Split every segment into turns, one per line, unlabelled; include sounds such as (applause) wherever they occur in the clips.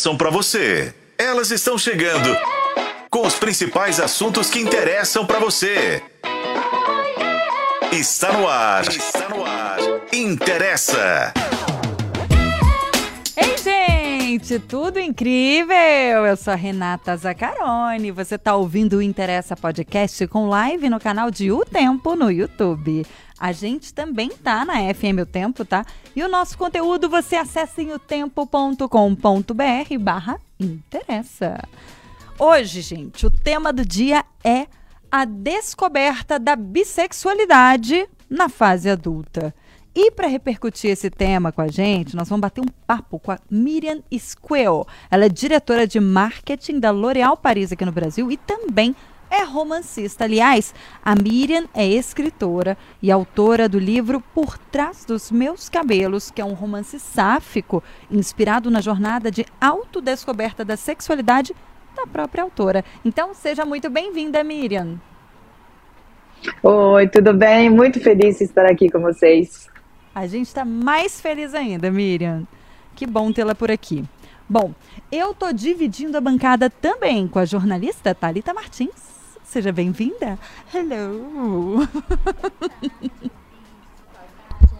São para você. Elas estão chegando com os principais assuntos que interessam para você. Está no ar. Está no ar. Interessa.
Ei, gente, tudo incrível! Eu sou a Renata Zacarone. Você está ouvindo o Interessa Podcast com live no canal de O Tempo no YouTube. A gente também tá na FM O Tempo, tá? E o nosso conteúdo você acessa em otempo.com.br barra interessa. Hoje, gente, o tema do dia é a descoberta da bissexualidade na fase adulta. E para repercutir esse tema com a gente, nós vamos bater um papo com a Miriam Squell. Ela é diretora de marketing da L'Oréal Paris aqui no Brasil e também é romancista. Aliás, a Miriam é escritora e autora do livro Por Trás dos Meus Cabelos, que é um romance sáfico inspirado na jornada de autodescoberta da sexualidade da própria autora. Então, seja muito bem-vinda, Miriam.
Oi, tudo bem? Muito feliz de estar aqui com vocês.
A gente está mais feliz ainda, Miriam. Que bom tê-la por aqui. Bom, eu tô dividindo a bancada também com a jornalista Talita Martins. Seja bem-vinda. Hello. (laughs)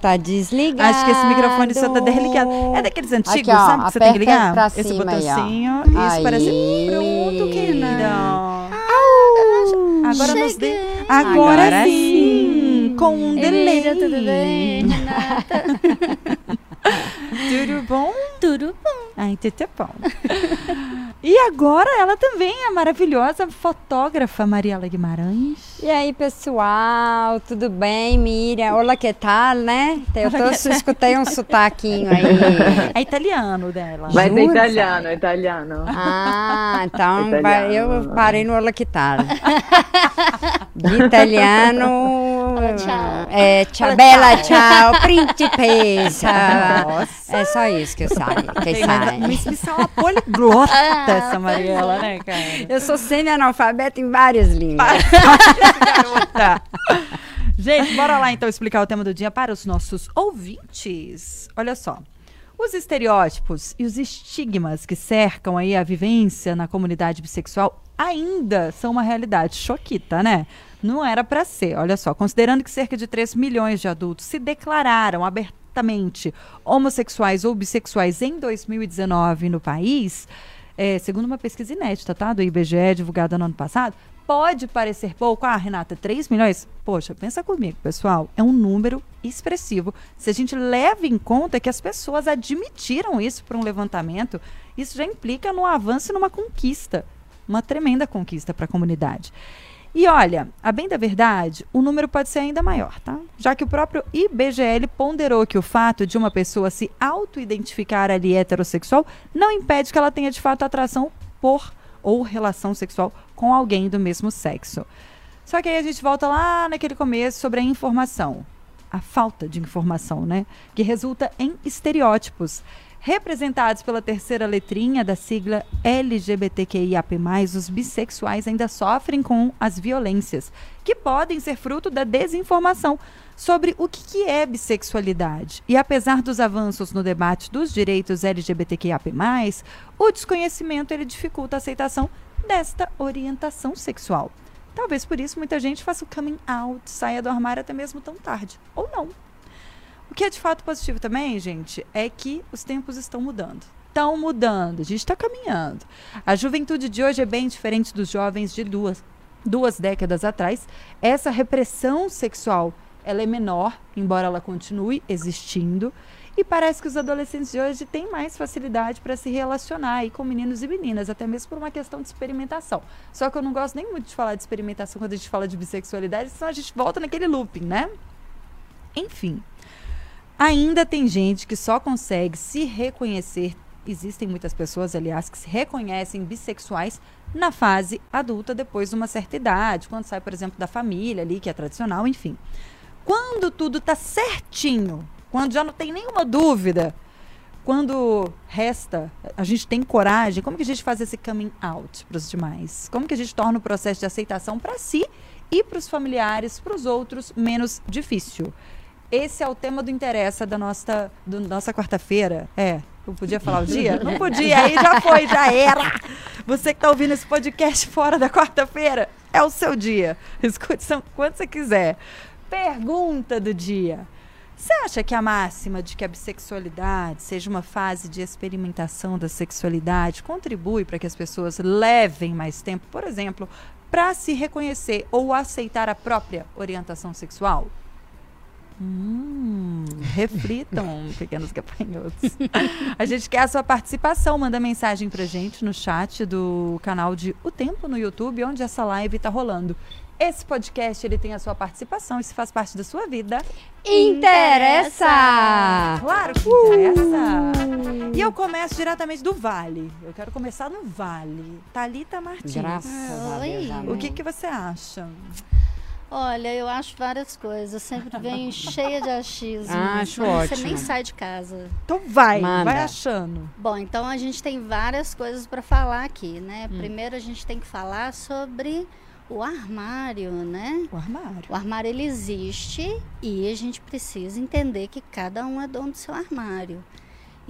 Tá desligado.
Acho que esse microfone só tá desligado. É daqueles antigos,
Aqui, ó,
sabe? Que você tem que ligar?
pra
esse
cima aí, ó.
botãozinho. Isso
Aí.
parece. Pronto, querida. Agora nos dê.
cheguei.
Agora,
Agora
sim. Com um delay.
Emília, tudo bem? Renata? (laughs) (laughs)
Tudo bom?
tudo bom.
Ai, tudo bom. (laughs) E agora ela também é a maravilhosa fotógrafa Mariela Guimarães.
E aí, pessoal, tudo bem, Miriam? Olá, que tal, né? Eu tô, escutei um sotaquinho aí. (laughs)
É italiano dela.
Mas é
Jura?
italiano, é italiano.
Ah, então
Italiano.
eu parei no Olá, que tal. De italiano.
tchau.
É, tchau, bela, tchau, (laughs) principessa.
Nossa.
É só isso que eu sei. Que
Tem,
sai.
mas isso é uma poliglota
Ah,
essa Mariela, né, cara?
Eu sou semi-analfabeta em várias línguas. (laughs)
garota. Gente, bora lá então explicar o tema do dia para os nossos ouvintes. Olha só. Os estereótipos e os estigmas que cercam aí a vivência na comunidade bissexual ainda são uma realidade choquita, né? Não era para ser. Olha só, considerando que cerca de 3 milhões de adultos se declararam abertamente homossexuais ou bissexuais em 2019 no país, é, segundo uma pesquisa inédita, tá? Do IBGE, divulgada no ano passado, pode parecer pouco. Ah, Renata, 3 milhões? Poxa, pensa comigo, pessoal. É um número expressivo. Se a gente leva em conta que as pessoas admitiram isso para um levantamento, isso já implica no avanço e numa conquista. Uma tremenda conquista para a comunidade. E olha, a bem da verdade, o número pode ser ainda maior, tá? Já que o próprio IBGL ponderou que o fato de uma pessoa se auto-identificar ali heterossexual não impede que ela tenha de fato atração por ou relação sexual com alguém do mesmo sexo. Só que aí a gente volta lá naquele começo sobre a informação. A falta de informação, né? Que resulta em estereótipos. Representados pela terceira letrinha da sigla LGBTQIAP+, os bissexuais ainda sofrem com as violências, que podem ser fruto da desinformação sobre o que, é bissexualidade. E apesar dos avanços no debate dos direitos LGBTQIAP+, o desconhecimento ele dificulta a aceitação desta orientação sexual. Talvez por isso muita gente faça o coming out, saia do armário até mesmo tão tarde. Ou não. O que é de fato positivo também, gente, é que os tempos estão mudando. Estão mudando, a gente está caminhando. A juventude de hoje é bem diferente dos jovens de duas, duas décadas atrás. Essa repressão sexual ela é menor, embora ela continue existindo. E parece que os adolescentes de hoje têm mais facilidade para se relacionar aí com meninos e meninas, até mesmo por uma questão de experimentação. Só que eu não gosto nem muito de falar de experimentação quando a gente fala de bissexualidade, senão a gente volta naquele looping, né? Enfim, ainda tem gente que só consegue se reconhecer. Existem muitas pessoas, aliás, que se reconhecem bissexuais na fase adulta depois de uma certa idade, quando sai, por exemplo, da família ali, que é tradicional, enfim. Quando tudo tá certinho, quando já não tem nenhuma dúvida, quando resta, a gente tem coragem, como que a gente faz esse coming out para os demais? Como que a gente torna o processo de aceitação para si e para os familiares, para os outros, menos difícil? Esse é o tema do interessa da nossa, do nossa quarta-feira. É, Não podia falar o dia? Não podia, aí já foi, já era. Você que tá ouvindo esse podcast fora da quarta-feira, é o seu dia. Escute quando você quiser. Pergunta do dia. Você acha que a máxima de que a bissexualidade seja uma fase de experimentação da sexualidade contribui para que as pessoas levem mais tempo, por exemplo, para se reconhecer ou aceitar a própria orientação sexual? Hum, reflitam, (laughs) pequenos gafanhotos. A gente quer a sua participação. Manda mensagem pra gente no chat do canal de O Tempo no YouTube, onde essa live tá rolando. Esse podcast ele tem a sua participação e se faz parte da sua vida.
Interessa!
Claro que interessa. E eu começo diretamente do Vale. Eu quero começar no Vale. Thalita Martins.
Graças a Deus. Amém.
O que, que você acha?
Olha, eu acho várias coisas. Sempre venho (laughs) cheia de achismo.
Ah, acho
senão Você
ótimo.
nem sai de casa.
Então vai,
Manda.
vai achando.
Bom, então a gente tem várias coisas para falar aqui, né?
Hum.
Primeiro a gente tem que falar sobre o armário, né?
O armário.
O armário ele existe e a gente precisa entender que cada um é dono do seu armário.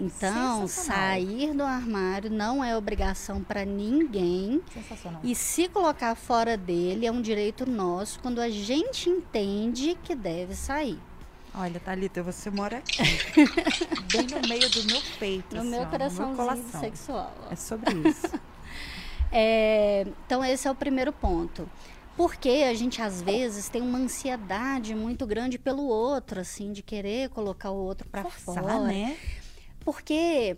Então, sair do armário não é obrigação para ninguém.
Sensacional.
E se colocar fora dele é um direito nosso quando a gente entende que deve sair.
Olha, Thalita, você mora aqui. (laughs) bem no meio do meu peito.
No
assim,
meu coraçãozinho
coração.
sexual. ó.
É sobre isso. (laughs)
É, então, esse é o primeiro ponto. Porque a gente, às vezes, tem uma ansiedade muito grande pelo outro, assim, de querer colocar o outro para fora.
né?
Porque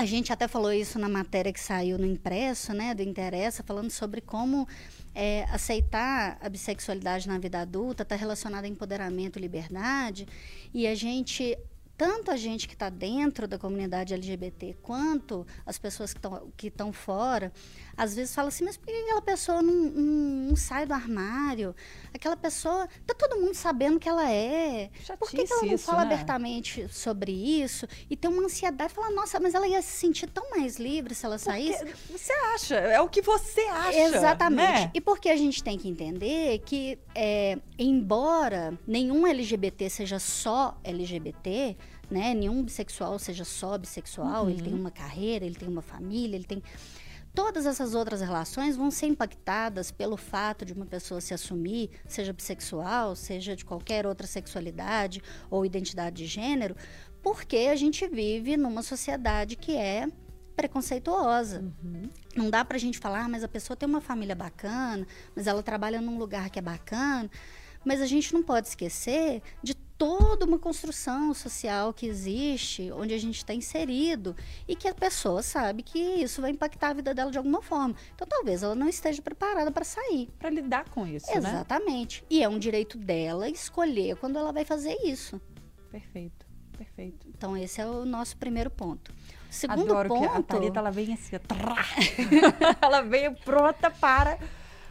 a gente até falou isso na matéria que saiu no impresso, né, do Interessa, falando sobre como é, aceitar a bissexualidade na vida adulta está relacionado a empoderamento e liberdade. E a gente, tanto a gente que está dentro da comunidade LGBT, quanto as pessoas que estão fora, às vezes fala assim, mas por que aquela pessoa não, não- não sai do armário? Aquela pessoa, tá todo mundo sabendo que ela é. Por que, que ela não
Chatice isso,
fala
né?
abertamente sobre isso? E tem uma ansiedade, fala, nossa, mas ela ia se sentir tão mais livre se ela saísse.
Porque você acha, é o que você acha.
Exatamente.
né?
E porque a gente tem que entender que, é, embora nenhum LGBT seja só LGBT, né? Nenhum bissexual seja só bissexual, ele
Uhum.
tem uma carreira, ele tem uma família, ele tem. Todas essas outras relações vão ser impactadas pelo fato de uma pessoa se assumir, seja bissexual, seja de qualquer outra sexualidade ou identidade de gênero, porque a gente vive numa sociedade que é preconceituosa. Não dá pra gente falar, "Ah, mas a pessoa tem uma família bacana, mas ela trabalha num lugar que é bacana. Mas a gente não pode esquecer de toda uma construção social que existe, onde a gente está inserido e que a pessoa sabe que isso vai impactar a vida dela de alguma forma. Então talvez ela não esteja preparada para sair.
Pra lidar com isso, né?
Exatamente. E é um direito dela escolher quando ela vai fazer isso.
Perfeito, perfeito.
Então esse é o nosso primeiro ponto. Segundo
Adoro
ponto.
que a Thalita, ela vem assim, (laughs) ela veio pronta para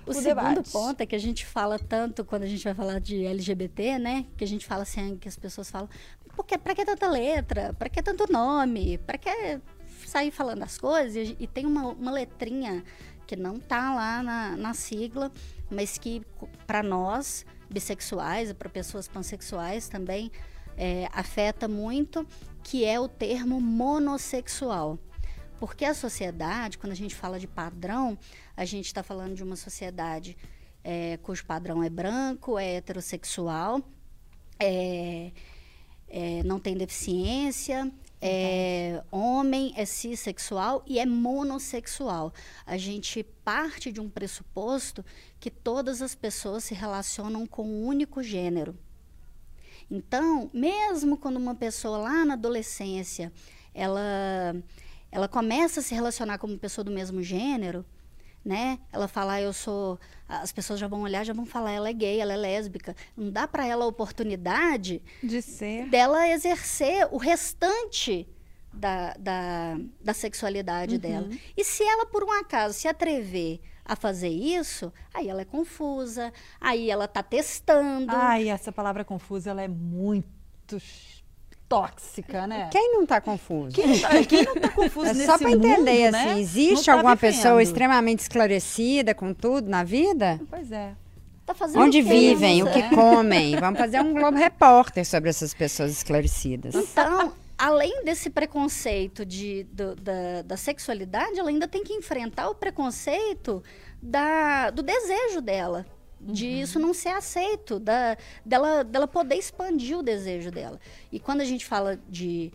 O,
o
segundo
debate.
ponto é que a gente fala tanto quando a gente vai falar de LGBT, né? Que a gente fala assim, que as pessoas falam, porque para que tanta letra? Para que tanto nome? Para que sair falando as coisas? E, e tem uma, uma letrinha que não tá lá na, na sigla, mas que para nós bissexuais e para pessoas pansexuais também é, afeta muito, que é o termo monossexual. Porque a sociedade, quando a gente fala de padrão, a gente está falando de uma sociedade é, cujo padrão é branco, é heterossexual, é, é, não tem deficiência, é homem, é cisexual e é monossexual. A gente parte de um pressuposto que todas as pessoas se relacionam com um único gênero. Então, mesmo quando uma pessoa lá na adolescência, ela ela começa a se relacionar como pessoa do mesmo gênero, né? Ela fala, "Ah, eu sou, as pessoas já vão olhar, já vão falar, ela é gay, ela é lésbica. Não dá para ela a oportunidade
de ser.
dela exercer o restante da, da, da sexualidade dela. E se ela, por um acaso, se atrever a fazer isso, aí ela é confusa, aí ela tá testando.
Ai, essa palavra confusa, ela é muito tóxica, né?
Quem não tá confuso?
Quem, não tá- quem não tá confuso
É
nesse
só para entender,
mundo, né?
assim,
Não
existe
tá
alguma
vivendo.
pessoa extremamente esclarecida com tudo na vida?
Pois é.
Tá fazendo
Onde
o
vivem, o
né?
que comem? Vamos fazer um Globo Repórter sobre essas pessoas esclarecidas.
Então, além desse preconceito de, do- da, da sexualidade, ela ainda tem que enfrentar o preconceito da, do desejo dela. De isso não ser aceito, da, dela, dela poder expandir o desejo dela. E quando a gente fala de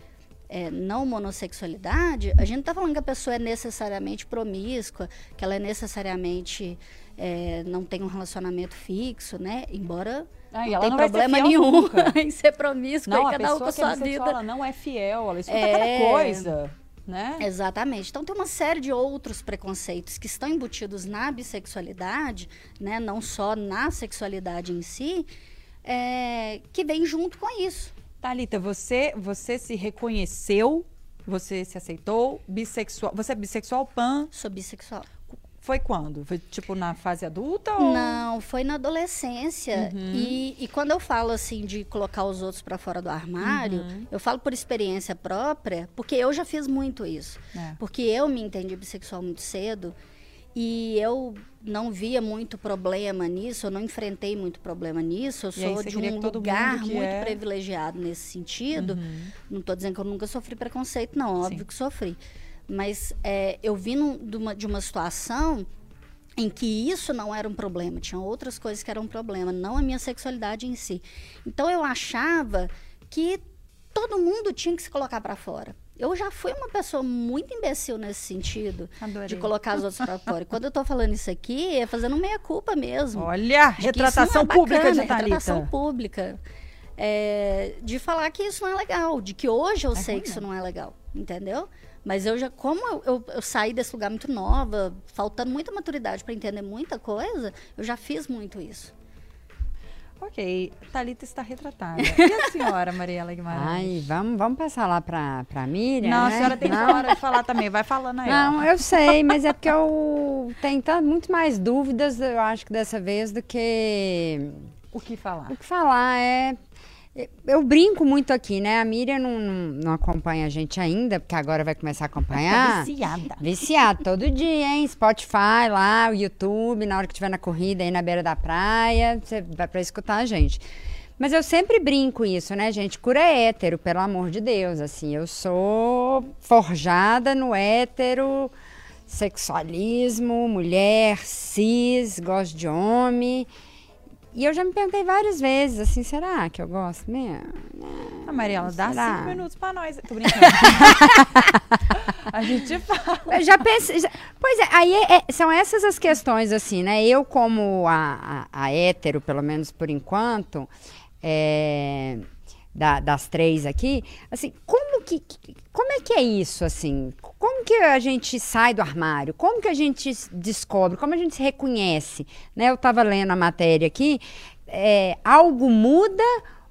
é, não monossexualidade, a gente não está falando que a pessoa é necessariamente promíscua, que ela é necessariamente é, não tem um relacionamento fixo, né? Embora
Ah,
não tem
não
problema nenhum (laughs) em ser promíscua
Não,
e
a
cada um com a
é
sua vida.
ela não é fiel, ela escuta
É.
cada coisa, né?
Exatamente. Então tem uma série de outros preconceitos que estão embutidos na bissexualidade, né? Não só na sexualidade em si, é, que vem junto com isso.
Thalita, você, você se reconheceu, você se aceitou, bissexual. Você é bissexual pan?
Sou bissexual.
Foi quando? Foi tipo na fase adulta ou
Não, foi na adolescência.
Uhum.
E, e quando eu falo assim de colocar os outros para fora do armário,
Uhum.
eu falo por experiência própria, porque eu já fiz muito isso.
É.
Porque eu me entendi bissexual muito cedo e eu não via muito problema nisso, eu não enfrentei muito problema nisso. Eu sou de um lugar muito
é-
privilegiado nesse sentido. Não estou dizendo que eu nunca sofri preconceito, não, óbvio
Sim.
que sofri. Mas é, eu vim num- de, uma, de uma situação em que isso não era um problema, tinha outras coisas que eram um problema, não a minha sexualidade em si. Então eu achava que todo mundo tinha que se colocar para fora. Eu já fui uma pessoa muito imbecil nesse sentido,
Adorei.
de colocar os outros para fora. E quando eu tô falando isso aqui, é fazendo meia culpa mesmo.
Olha,
que
retratação
é
pública
bacana,
de Thalita.
Retratação pública. É, de falar que isso não é legal, de que hoje eu
É
sei que isso
né?
não é legal, entendeu? Mas eu já, como eu, eu- eu saí desse lugar muito nova, faltando muita maturidade para entender muita coisa, eu já fiz muito isso.
Ok, Thalita está retratada. (laughs) E a senhora, Mariela Guimarães?
Ai, vamos, vamos passar lá pra, pra Miriam,
Não, a
né?
senhora tem
Não.
hora de falar também. Vai falando aí. ó.
Não, eu sei, mas é porque eu (laughs) tenho tanto, muito mais dúvidas, eu acho que dessa vez, do que
O que falar?
o que falar. É, eu brinco muito aqui, né? A Miriam não, não, acompanha a gente ainda, porque agora vai começar a
Tá
acompanhar.
viciada.
Viciado todo dia, hein? Spotify lá, o YouTube, na hora que estiver na corrida aí na beira da praia, você vai pra escutar a gente. Mas eu sempre brinco isso, né, gente? Cura é hétero, pelo amor de Deus. Assim, eu sou forjada no hétero, sexualismo, mulher, cis, gosto de homem. E eu já me perguntei várias vezes, assim, será que eu gosto mesmo?
A Mariela, dá
Será?
cinco minutos pra nós. Tô brincando. (laughs) a gente fala.
Eu já pensei. já- pois é, aí é- é- são essas as questões, assim, né? Eu, como a, a, a hétero, pelo menos por enquanto, é, da- das três aqui, assim, como que. Como é que é isso, assim? Como que a gente sai do armário? Como que a gente descobre? Como a gente se reconhece? Né? Eu estava lendo a matéria aqui. é, algo muda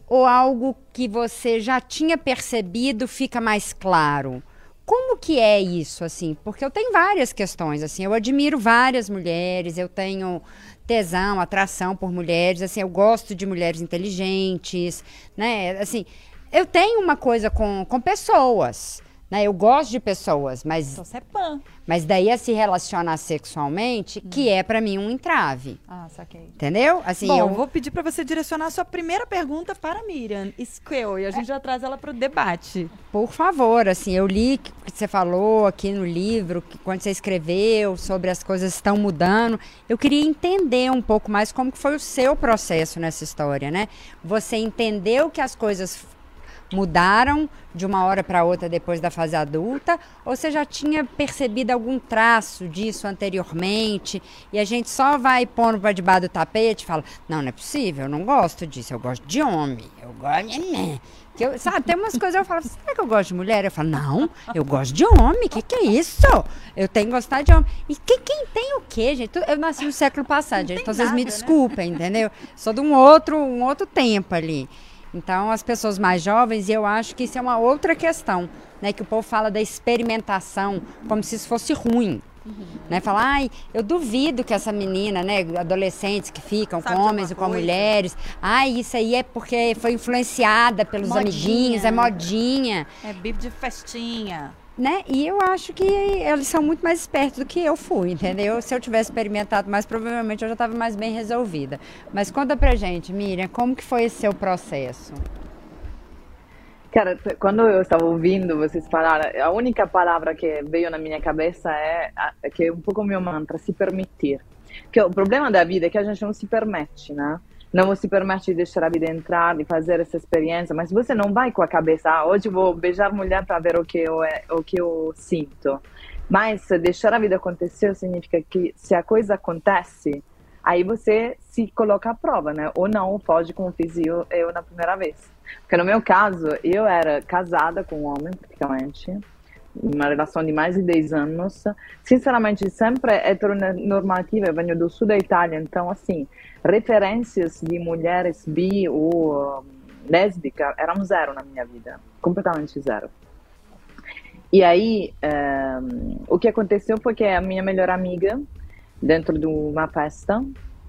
ou algo que você já tinha percebido fica mais claro? Como que é isso, assim? Porque eu tenho várias questões, assim. Eu admiro várias mulheres, eu tenho tesão, atração por mulheres, assim. Eu gosto de mulheres inteligentes, né? Assim, eu tenho uma coisa com, com pessoas, né? Eu gosto de pessoas, mas,
Então você é pan.
mas daí a se relacionar sexualmente, que é pra mim um entrave,
Ah, saquei.
entendeu? Assim,
Bom,
eu
vou pedir pra você direcionar a sua primeira pergunta para a Miriam Squel e a gente já traz ela pro debate.
Por favor, assim, eu li que que você falou aqui no livro, que quando você escreveu sobre as coisas estão mudando, eu queria entender um pouco mais como que foi o seu processo nessa história, né? Você entendeu que as coisas mudaram de uma hora para outra depois da fase adulta, ou você já tinha percebido algum traço disso anteriormente e a gente só vai pondo para debaixo do tapete e fala: "Não, não é possível, eu não gosto disso, eu gosto de homem, eu gosto de que eu, sabe, tem umas coisas eu falo, será que eu gosto de mulher? Eu falo, não, eu gosto de homem, o que, que é isso? Eu tenho que gostar de homem. E que- quem tem o quê, gente? Eu nasci no século passado, gente, então vocês me desculpem, entendeu? Sou de um outro, um outro tempo ali. Então, as pessoas mais jovens, eu acho que isso é uma outra questão, né? Que o povo fala da experimentação como se isso fosse ruim. Né? Fala, ai, eu duvido que essa menina, né, adolescentes que ficam
Sabe
com homens e com
coisa?
mulheres, ai, isso aí é porque foi influenciada pelos
Modinha.
amiguinhos, é modinha,
É bib de festinha.
Né? E eu acho que eles são muito mais espertos do que eu fui, entendeu? Se eu tivesse experimentado mais, provavelmente eu já estava mais bem resolvida. Mas conta pra gente, Miriam, como que foi esse seu processo?
Cara, quando eu estava ouvindo vocês falar, a única palavra que veio na minha cabeça é que é um pouco o meu mantra, se permitir. Que o problema da vida é que a gente não se permite, né? Não se permite de deixar a vida entrar, de fazer essa experiência, mas você não vai com a cabeça, ah, hoje vou beijar mulher para ver o que eu, é, o que eu sinto. Mas deixar a vida acontecer significa que se a coisa acontece, aí você se coloca à prova, né? Ou não, pode, como fiz eu na primeira vez. Porque no meu caso, eu era casada com um homem, praticamente, uma relação de mais de 10 anos. Sinceramente, sempre heteronormativa, eu venho do sul da Itália, então, assim, referências de mulheres bi ou lésbica eram zero na minha vida, completamente zero. E aí, um, ehm, o que aconteceu foi que a minha melhor amiga, dentro de uma festa,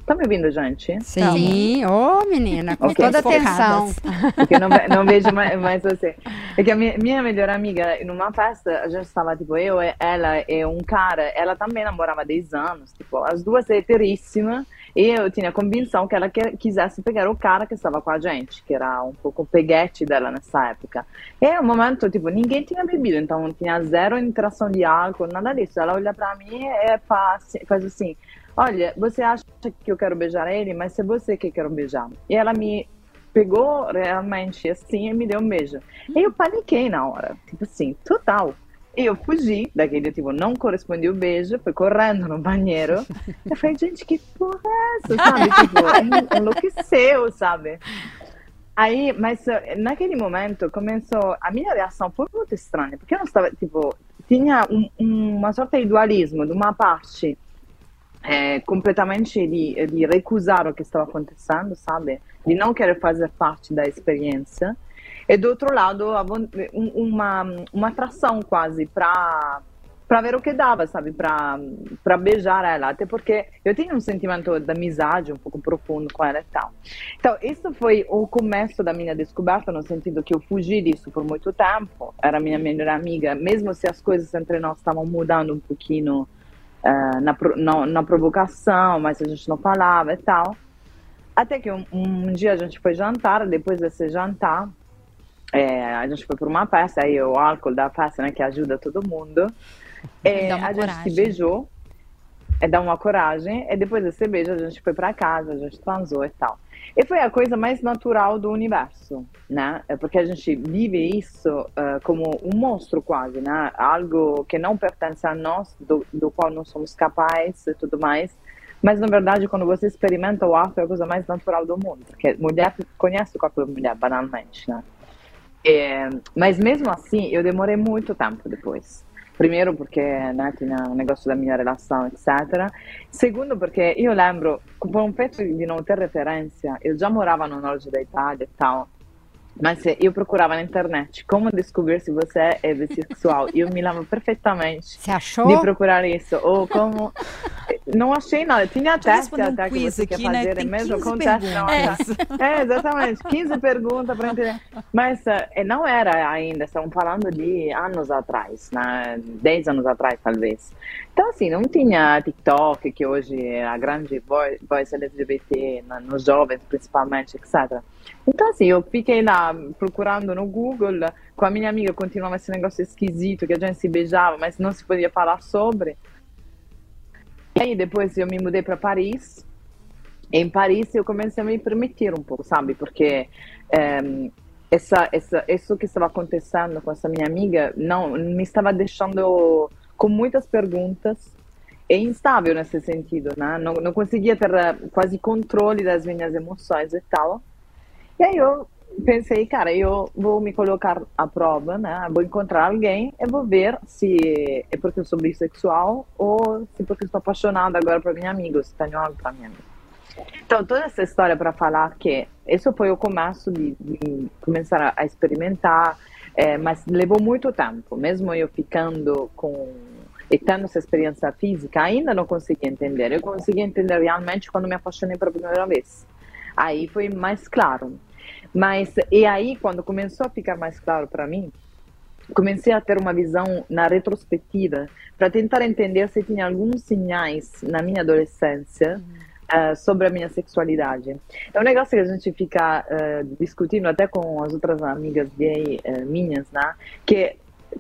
Tá me ouvindo, gente?
Sim, ô oh, menina, com okay. toda atenção.
Porque não, não vejo mais, mais, você. É que a minha, minha, melhor amiga, numa festa, a gente estava, tipo, eu, ela e um cara, ela também namorava há 10 anos, tipo, as duas heteríssimas, e eu tinha a convicção que ela que, quisesse pegar o cara que estava com a gente, que era um pouco o peguete dela nessa época. E um momento, tipo, ninguém tinha bebido, então tinha zero interação de álcool, nada disso. Ela olha pra mim e faz, faz assim olha, você acha que eu quero beijar ele, mas é você que quer beijar. E ela me pegou realmente assim e me deu um beijo. E eu paniquei na hora, tipo assim, total. E eu fugi daquele, tipo, não correspondia o beijo, fui correndo no banheiro. (laughs) eu falei, gente, que porra é essa, sabe? tipo, (laughs) enlouqueceu, sabe? Aí, mas eh, naquele momento começou, a minha reação foi muito estranha, porque eu não estava, tipo, tinha um, uma sorta de dualismo de uma parte é, completamente de, de recusar o que estava acontecendo, sabe? De não querer fazer parte da experiência. E do outro lado, uma, uma atração quase para para ver o que dava, sabe? Para beijar ela. Até porque eu tinha um sentimento de amizade um pouco profundo com ela e tal. Então, isso foi o começo da minha descoberta, no sentido que eu fugi disso por muito tempo. Era minha melhor amiga, mesmo se as coisas entre nós estavam mudando um pouquinho uh, na, na, na, provocação, mas a gente não falava e tal. Até que um, um dia a gente foi jantar, depois desse jantar, é, a gente foi por uma festa, aí o álcool da festa, né, que ajuda todo mundo. (laughs) É, a coragem. gente se beijou, é, dá uma coragem, e depois desse beijo a gente foi para casa, a gente transou e tal. E foi a coisa mais natural do universo, né? É porque a gente vive isso uh, como um monstro quase, né? Algo que não pertence a nós, do, do qual não somos capazes e tudo mais. Mas, na verdade, quando você experimenta o ato, é a coisa mais natural do mundo. Porque mulher conhece o corpo da mulher, banalmente, né? É, mas mesmo assim, eu demorei muito tempo depois. Primeiro porque né, tinha um negócio da minha relação, etc. Segundo porque eu lembro, por um fatto di non ter referência, eu já morava no norte da Itália e tal, mas eu procurava na internet como descobrir se você é bissexual. E eu me lembro perfeitamente
Você achou?
de procurar isso. Ou como. Não achei nada. Tinha teste
um
até que você
aqui,
quer
né?
fazer.
Tem
mesmo
15
com teste.
É.
é, exatamente. 15 perguntas para entender. Mas não era ainda. Estamos falando de anos atrás, né? 10 anos atrás, talvez. Então, assim, não tinha TikTok, que hoje é a grande voz, voz LGBT, né? nos jovens principalmente, etc. Então, assim, eu fiquei lá procurando no Google, com a minha amiga continuava esse negócio esquisito, que a gente se beijava, mas não se podia falar sobre. E aí, depois eu me mudei para Paris. Em Paris eu comecei a me permitir um pouco, sabe? Porque um, essa, essa, isso que estava acontecendo com essa minha amiga não me estava deixando com muitas perguntas e instável nesse sentido, né? Não, não conseguia ter quase controle das minhas emoções e tal. E aí eu pensei, cara, eu vou me colocar à prova, né? Vou encontrar alguém e vou ver se é porque eu sou bissexual ou se porque estou apaixonada agora por minha amiga, se tenho algo para minha amiga. Então, toda essa história para falar que isso foi o começo de, de começar a, experimentar, é, mas levou muito tempo, mesmo eu ficando com e tendo essa experiência física, ainda não consegui entender. Eu consegui entender realmente quando me apaixonei pela primeira vez. Aí foi mais claro. Mas, e aí, quando começou a ficar mais claro para mim, comecei a ter uma visão na retrospectiva para tentar entender se tinha alguns sinais na minha adolescência uh, sobre a minha sexualidade. É um negócio que a gente fica uh, discutindo até com as outras amigas gay uh, minhas, né? Que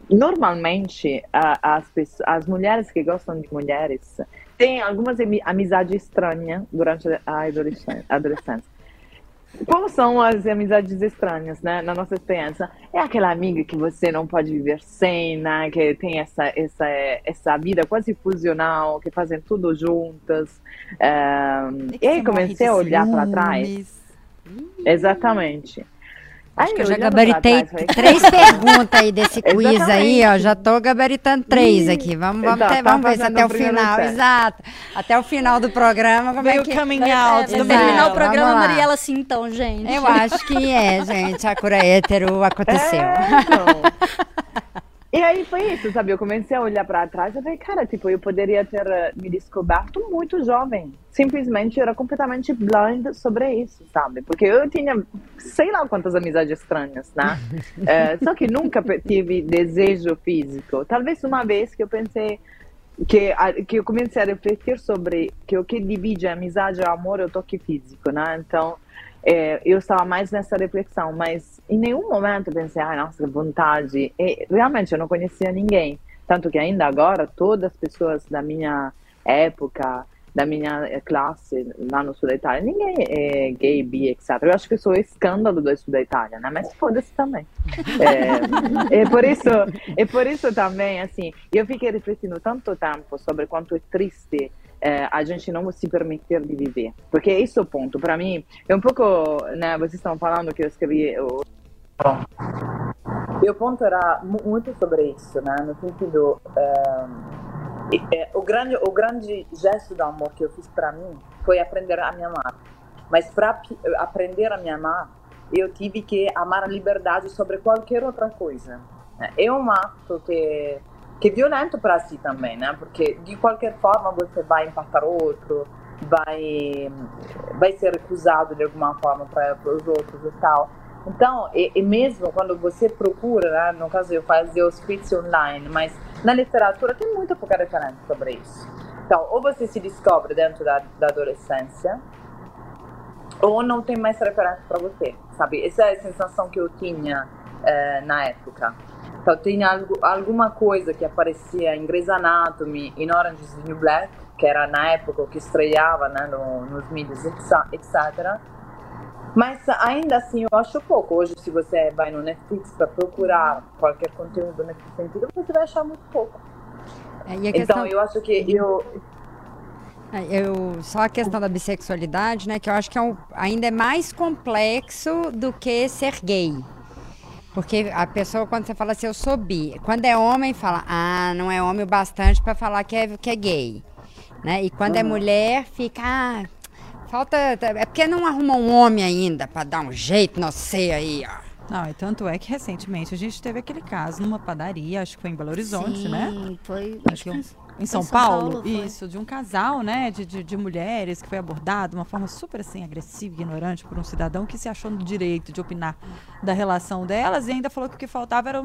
normalmente as, pessoas, as mulheres que gostam de mulheres têm algumas amizades estranhas durante a adolescência. Como são as amizades estranhas, né? Na nossa experiência, é aquela amiga que você não pode viver sem, né? Que tem essa, essa, essa vida quase fusional, que fazem tudo juntas. Um, e, e aí comecei a olhar para trás. Exatamente.
Acho que eu já gabaritei trás, três (laughs) perguntas aí desse quiz aí, ó. Já tô gabaritando três aqui. Vamos, vamos, tá, ter, vamos ver se até o final. Exato. Até o final do programa, como
Meio
é que...
coming out.
É, terminar o programa, Mariela, assim, então, gente.
Eu acho que é, gente. A cura hétero (laughs) aconteceu. É, então.
E aí foi isso, sabe? Eu comecei a olhar para trás e falei, cara, tipo, eu poderia ter eh, me descoberto muito jovem. Simplesmente eu era completamente blind sobre isso, sabe? Porque eu tinha sei lá quantas amizades estranhas, né? é, (laughs) só que nunca tive desejo físico. Talvez uma vez que eu pensei que, que eu comecei a refletir sobre que o que divide a amizade e o amor é o toque físico, né? Então, é, eu estava mais nessa reflexão, mas em nenhum momento pensei, ah, nossa, que vontade. E, realmente eu não conhecia ninguém. Tanto que ainda agora, todas as pessoas da minha época, da minha classe lá no sul da Itália, ninguém é gay, bi, etc. Eu acho que sou escândalo do sul da Itália, né? Mas foda-se também. (laughs) É, é, por isso, é por isso também, assim, eu fiquei refletindo tanto tempo sobre quanto é triste é, a gente não se permitir de viver. Porque é esse o ponto. Para mim, é um pouco, né, vocês estão falando que eu escrevi... O... E o ponto era muito sobre isso, né? No sentido... É, é, o, grande, o grande gesto de amor que eu fiz para mim foi aprender a me amar. Mas para aprender a me amar, eu tive que amar a liberdade sobre qualquer outra coisa. É um ato que que é violento para si também, né? Porque de qualquer forma você vai empatar outro, vai vai ser recusado de alguma forma para os outros e tal. Então, e, e, mesmo quando você procura, né? no caso eu fazia os quiz online, mas na literatura tem muito pouca referência sobre isso. Então, ou você se descobre dentro da, da adolescência, ou não tem mais referência para você, sabe? Essa é a sensação que eu tinha eh, na época. Então, tem algo, alguma coisa que aparecia em Grey's Anatomy, em Orange is the New Black, que era na época que estreava né, no, nos mídias, etc. Mas ainda assim, eu acho pouco. Hoje, se você vai no Netflix para procurar qualquer conteúdo nesse sentido, você vai achar muito pouco. É, então, questão... Então, eu acho que eu
é, eu, só a questão da bissexualidade, né, que eu acho que é um, ainda é mais complexo do que ser gay. Porque a pessoa, quando você fala assim, eu sou bi, quando é homem, fala, ah, não é homem o bastante para falar que é, que é gay. Né? E quando uhum. é mulher, fica, ah, falta. É porque não arruma um homem ainda para dar um jeito, não sei aí, ó.
Não, e tanto é que recentemente a gente teve aquele caso numa padaria, acho que foi em Belo Horizonte,
Sim,
né?
Foi.
Acho que um, em São, São Paulo, Paulo isso, de um casal, né, de, de, de, mulheres que foi abordado de uma forma super assim agressiva, ignorante por um cidadão que se achou no direito de opinar da relação delas e ainda falou que o que faltava era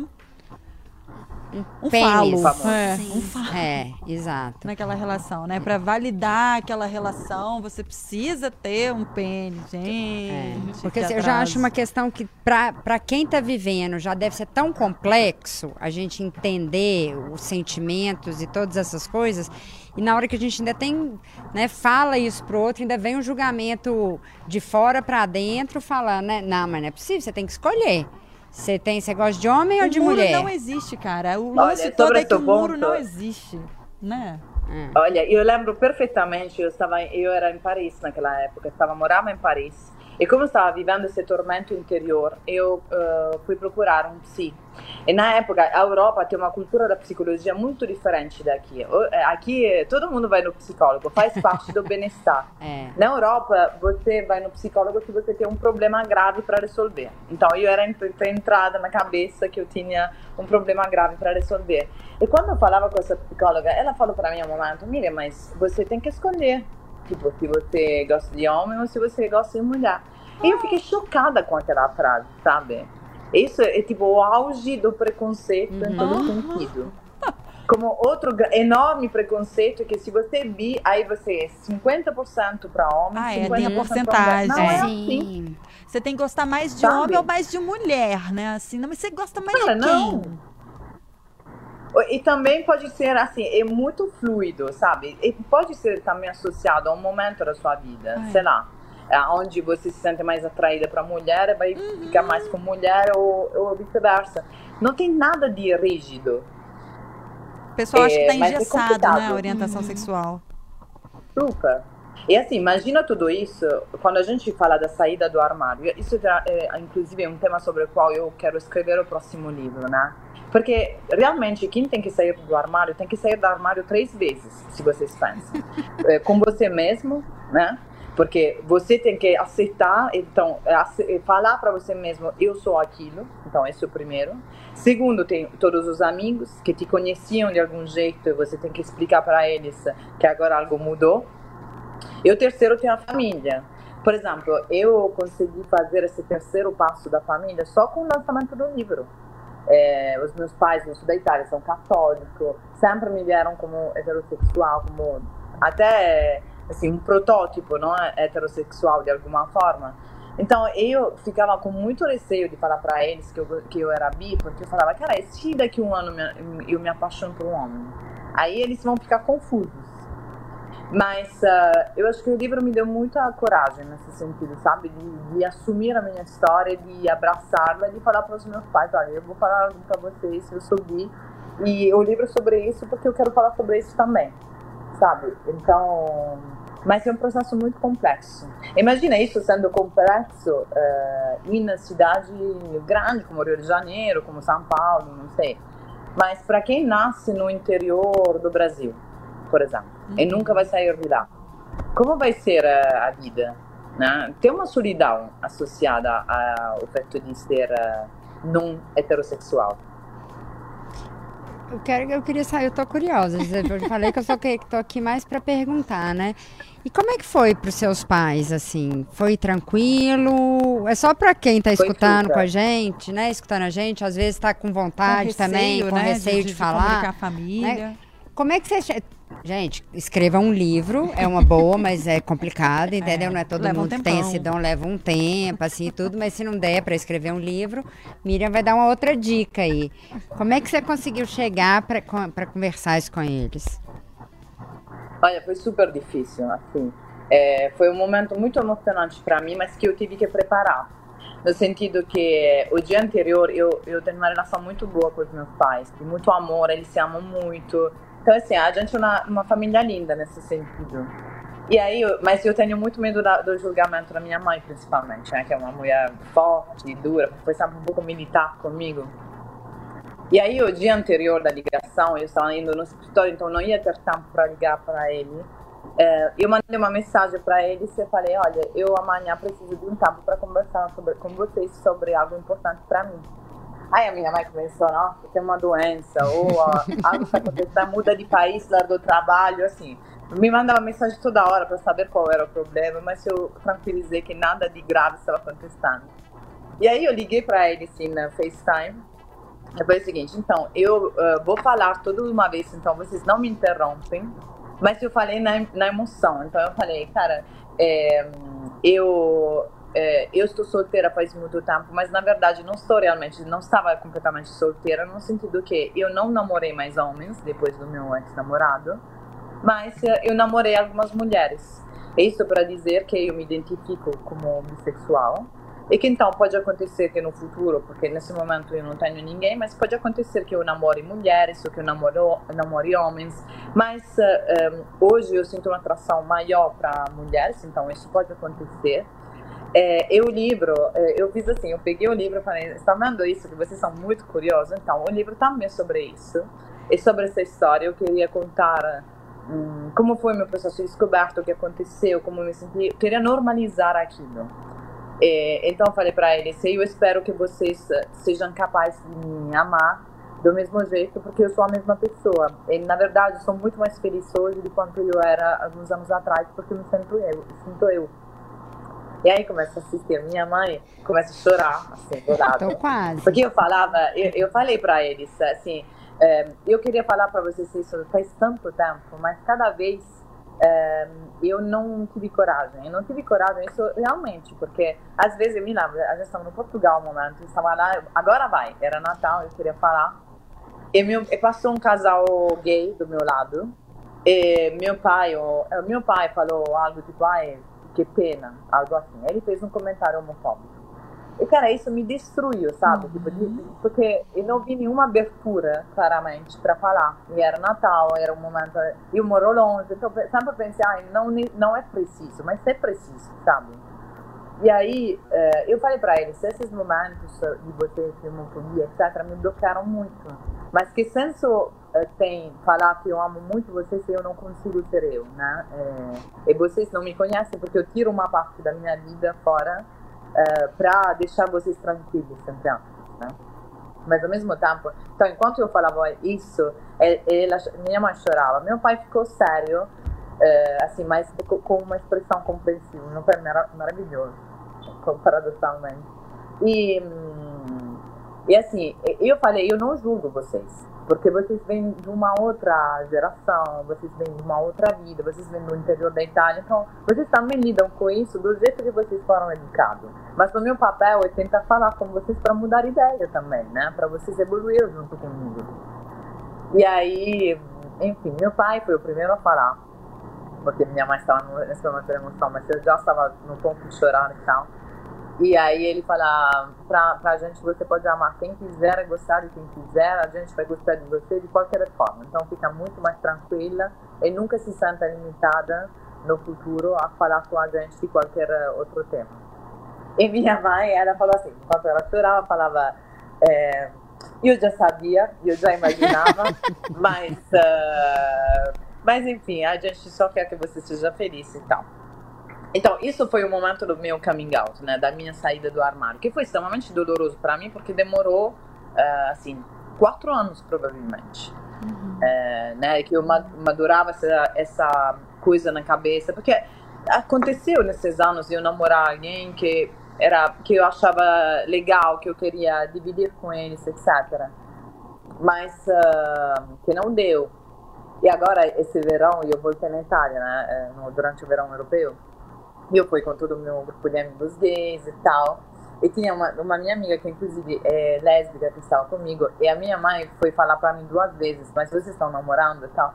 um
um Pênis.
falo. É, um falo.
É, exato.
Naquela relação, né? Para validar aquela relação, você precisa ter um pênis, gente. É.
Porque eu já acho uma questão que, para quem tá vivendo, já deve ser tão complexo a gente entender os sentimentos e todas essas coisas. E na hora que a gente ainda tem, né, fala isso pro outro, ainda vem um julgamento de fora para dentro, falando, né? Não, mas não é possível, você tem que escolher. Você tem, você gosta de homem
o
ou de mulher?
O muro não existe, cara. O lance Olha, todo é que o muro não existe, né?
Olha, eu lembro perfeitamente, eu estava, eu era em Paris naquela época, estava morava em Paris e como estava vivendo esse tormento interior, eu uh, fui procurar um psi. E na época, a Europa tem uma cultura da psicologia muito diferente daqui. Eh, aqui, todo mundo vai no psicólogo, faz (laughs) parte do bem-estar. É. Na Europa, você vai no psicólogo se você tem um problema grave para resolver. Então, eu era entrada na cabeça que eu tinha um problema grave para resolver. E quando eu falava com essa psicóloga, ela falou para mim um momento, Miriam, mas você tem que escolher Tipo, se você gosta de homem ou se você gosta de mulher. E eu fiquei chocada com aquela frase, sabe? Isso é tipo o auge do preconceito uhum. em todo uhum. sentido. Como outro enorme preconceito que se você é bi, aí você é 50% para homem,
Ah, é,
50%
tem a
pra
porcentagem.
mulher. Não é, assim.
Sim.
Você tem que gostar mais de
Sabe?
homem ou mais de mulher, né? Assim, não, mas você gosta mais
Cara,
de quem?
não. E também pode ser assim, é muito fluido, sabe? E pode ser também associado a um momento da sua vida,
Ai.
sei lá, é, onde você se sente mais atraída para mulher, vai
Uhum.
ficar mais com mulher ou, ou vice-versa. Não tem nada de rígido.
O pessoal acha que tá
É, mas é
engessado,
complicado.
né? A orientação sexual.
Super. E assim, imagina tudo isso, quando a gente fala da saída do armário, isso é, inclusive, é um tema sobre o qual eu quero escrever o próximo livro, né? Porque realmente quem tem que sair do armário tem que sair do armário três vezes, se vocês pensam. (laughs) É, com você mesmo, né? Porque você tem que aceitar, então, é, é, falar para você mesmo, eu sou aquilo. Então, esse é o primeiro. Segundo, tem todos os amigos que te conheciam de algum jeito e você tem que explicar para eles que agora algo mudou. E o terceiro tem a família. Por exemplo, eu consegui fazer esse terceiro passo da família só com o lançamento do livro. É, os meus pais, no sul da Itália, são católicos, sempre me vieram como heterossexual, como até assim, um protótipo não é? heterossexual de alguma forma. Então eu ficava com muito receio de falar para eles que eu, que eu era bi, porque eu falava, cara, e se daqui um ano eu me apaixono por um homem? Aí eles vão ficar confusos. Mas ah, eu acho que o livro me deu muita coragem nesse sentido, sabe? De, de assumir a minha história, de abraçá-la, de falar para os meus pais: olha, eu vou falar para vocês, eu sou. E o livro é sobre isso porque eu quero falar sobre isso também, sabe? Então. Mas é um processo muito complexo. Imagina isso sendo complexo eh, em cidade grande como Rio de Janeiro, como São Paulo, não sei. Mas para quem nasce no interior do Brasil, por exemplo, e nunca vai sair de lá, como vai ser a, a vida? Né? Tem uma solidão associada ao fato de ser eh, não heterossexual.
Eu, quero, eu queria saber, eu tô curiosa. Eu falei que eu só que tô aqui mais para perguntar, né? E como é que foi para os seus pais, assim? Foi tranquilo? É só para quem tá
Foi
escutando
super.
com a gente, né? Escutando a gente, às vezes tá com vontade
Com
também, com
né,
receio de, falar.
comunicar a família.
Como é que você. Gente, escreva um livro, é uma boa, mas é complicado, entendeu?
É,
Não é todo
leva um
mundo que tem esse dom, leva um tempo, assim, e tudo, mas se não der para escrever um livro, Miriam vai dar uma outra dica aí. Como é que você conseguiu chegar para conversar isso com eles?
Olha, foi super difícil, assim. É, foi um momento muito emocionante para mim, mas que eu tive que preparar. No sentido que o dia anterior eu, eu tenho uma relação muito boa com os meus pais, muito amor, eles se amam muito. Então, assim, a gente é uma, uma família linda nesse sentido. E aí, mas eu tenho muito medo da- do julgamento da minha mãe, principalmente, né? Que é uma mulher forte, dura, foi sempre um pouco militar comigo. E aí, o dia anterior da ligação, eu estava indo no escritório, então não ia ter tempo para ligar para ele. É, eu mandei uma mensagem para eles e falei: Olha, eu amanhã preciso de um tempo para conversar sobre, com vocês sobre algo importante para mim. Aí a minha mãe começou: Nossa, tem uma doença, ou ó, algo está acontecendo, muda de país, larga o trabalho, assim. Me mandava mensagem toda hora para saber qual era o problema, mas eu tranquilizei que nada de grave estava acontecendo. E aí eu liguei para eles assim, na FaceTime. Eu falei o seguinte, então, eu eh, vou falar tudo de uma vez, então vocês não me interrompem, mas eu falei na, na emoção. Então eu falei, cara, é, eu, é, eu estou solteira faz muito tempo, mas na verdade não estou realmente, não estava completamente solteira, no sentido que eu não namorei mais homens depois do meu ex-namorado, mas eh, eu namorei algumas mulheres. Isso para dizer que eu me identifico como bissexual. E que então pode acontecer que no futuro, porque nesse momento eu não tenho ninguém, mas pode acontecer que eu namore mulheres ou que eu namoro, namore homens. Mas eh, eh, hoje eu sinto uma atração maior para mulheres, então isso pode acontecer. É, eu, livro, é, eu fiz assim, eu peguei o livro e falei, está vendo isso, que vocês são muito curiosos? Então, o livro também é sobre isso, é sobre essa história. Eu queria contar hum, como foi meu processo de descoberta, o que aconteceu, como eu me senti. Eu queria normalizar aquilo. É, então, falei para eles, eu espero que vocês eh, sejam capazes de me amar do mesmo jeito, porque eu sou a mesma pessoa. E, na verdade, eu sou muito mais feliz hoje do quanto eu era alguns anos atrás, porque eu me sinto eu. Sinto eu. E aí começa a assistir a minha mãe, começa a chorar, assim, do lado.
Tô quase.
Porque eu falava, eu, eu falei para eles, assim, É, eu queria falar para vocês isso faz tanto tempo, mas cada vez é, eu não tive coragem. Eu não tive coragem, isso realmente, porque às vezes eu me lembro, a gente estava no Portugal um momento, estava lá, agora vai, era Natal, eu queria falar. E, meu, e passou um casal gay do meu lado, e meu pai, o, meu pai falou algo tipo, ai, que pena, algo assim. Ele fez um comentário homofóbico. E, cara, isso me destruiu, sabe? Uhum. Tipo, porque eu não vi nenhuma abertura, claramente, para falar. E era Natal, era um momento. Eu moro longe, então sempre pensei, ah, não, não é preciso, mas é preciso, sabe? E aí, eh, eu falei para eles: esses momentos de vocês de homofobia, etc., me bloquearam muito. Mas que senso tem falar que eu amo muito vocês se eu não consigo ser eu, né? É, e vocês não me conhecem porque eu tiro uma parte da minha vida fora é, para deixar vocês tranquilos, sempre né? Mas ao mesmo tempo, então enquanto eu falava isso, ela, minha mãe chorava, meu pai ficou sério, é, assim, mas com uma expressão compreensiva, não foi maravilhoso, paradoxalmente. E, hum, e assim, eu falei, eu não julgo vocês porque vocês vêm de uma outra geração, vocês vêm de uma outra vida, vocês vêm do interior da Itália, então vocês também lidam com isso do jeito que vocês foram educados. Mas o meu papel é tentar falar com vocês para mudar ideia também, né? Para vocês evoluir junto comigo. E aí, enfim, meu pai foi o primeiro a falar, porque minha mãe estava nesse momento de emoção, mas eu já estava no ponto de chorar e tal. E aí ele fala pra, pra gente, você pode amar quem quiser, gostar de quem quiser, a gente vai gostar de você de qualquer forma. Então fica muito mais tranquila e nunca se senta limitada no futuro a falar com a gente de qualquer outro tema. E minha mãe, ela falou assim, enquanto ela chorava, falava, é, eu já sabia, eu já imaginava, (laughs) mas, uh, mas enfim, a gente só quer que você seja feliz e tal. Então, isso foi o momento do meu coming out, né? Da minha saída do armário, que foi extremamente doloroso para mim, porque demorou, uh, assim, quatro anos, provavelmente. Uhum. É, né? Que eu madurava essa, essa coisa na cabeça, porque aconteceu nesses anos eu namorar alguém que era que eu achava legal, que eu queria dividir com eles, etc. Mas uh, que não deu. E agora, esse verão, eu voltei na Itália, né? Durante o verão europeu. E eu fui com todo o meu grupo de amigos gays e tal. E tinha uma, uma minha amiga que, inclusive, é lésbica, que estava comigo. E a minha mãe foi falar para mim duas vezes: Mas vocês estão namorando e tal.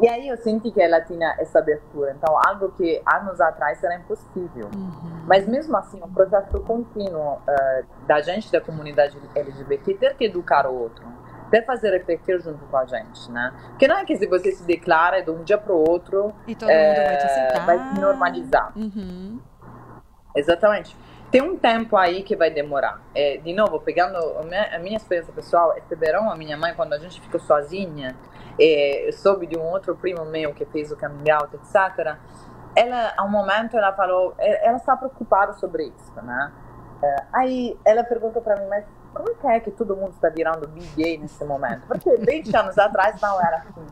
E aí eu senti que ela tinha essa abertura. Então, algo que anos atrás era impossível. Uhum. Mas mesmo assim, o processo contínuo uh, da gente da comunidade LGBT ter que educar o outro até fazer refletir junto com a gente, né? Porque não é que se você se declara de um dia para o outro
e todo é, mundo vai te aceitar,
vai se normalizar.
Uhum.
Exatamente. Tem um tempo aí que vai demorar. É, de novo, pegando a minha, a minha, experiência pessoal, esse verão a minha mãe, quando a gente ficou sozinha, é, soube de um outro primo meu que fez o coming out, etc. Ela, a um momento, ela falou, é, ela está preocupada sobre isso, né? É, aí ela perguntou para mim, mas como que é que todo mundo está virando gay nesse momento? Porque 20 anos atrás não era assim.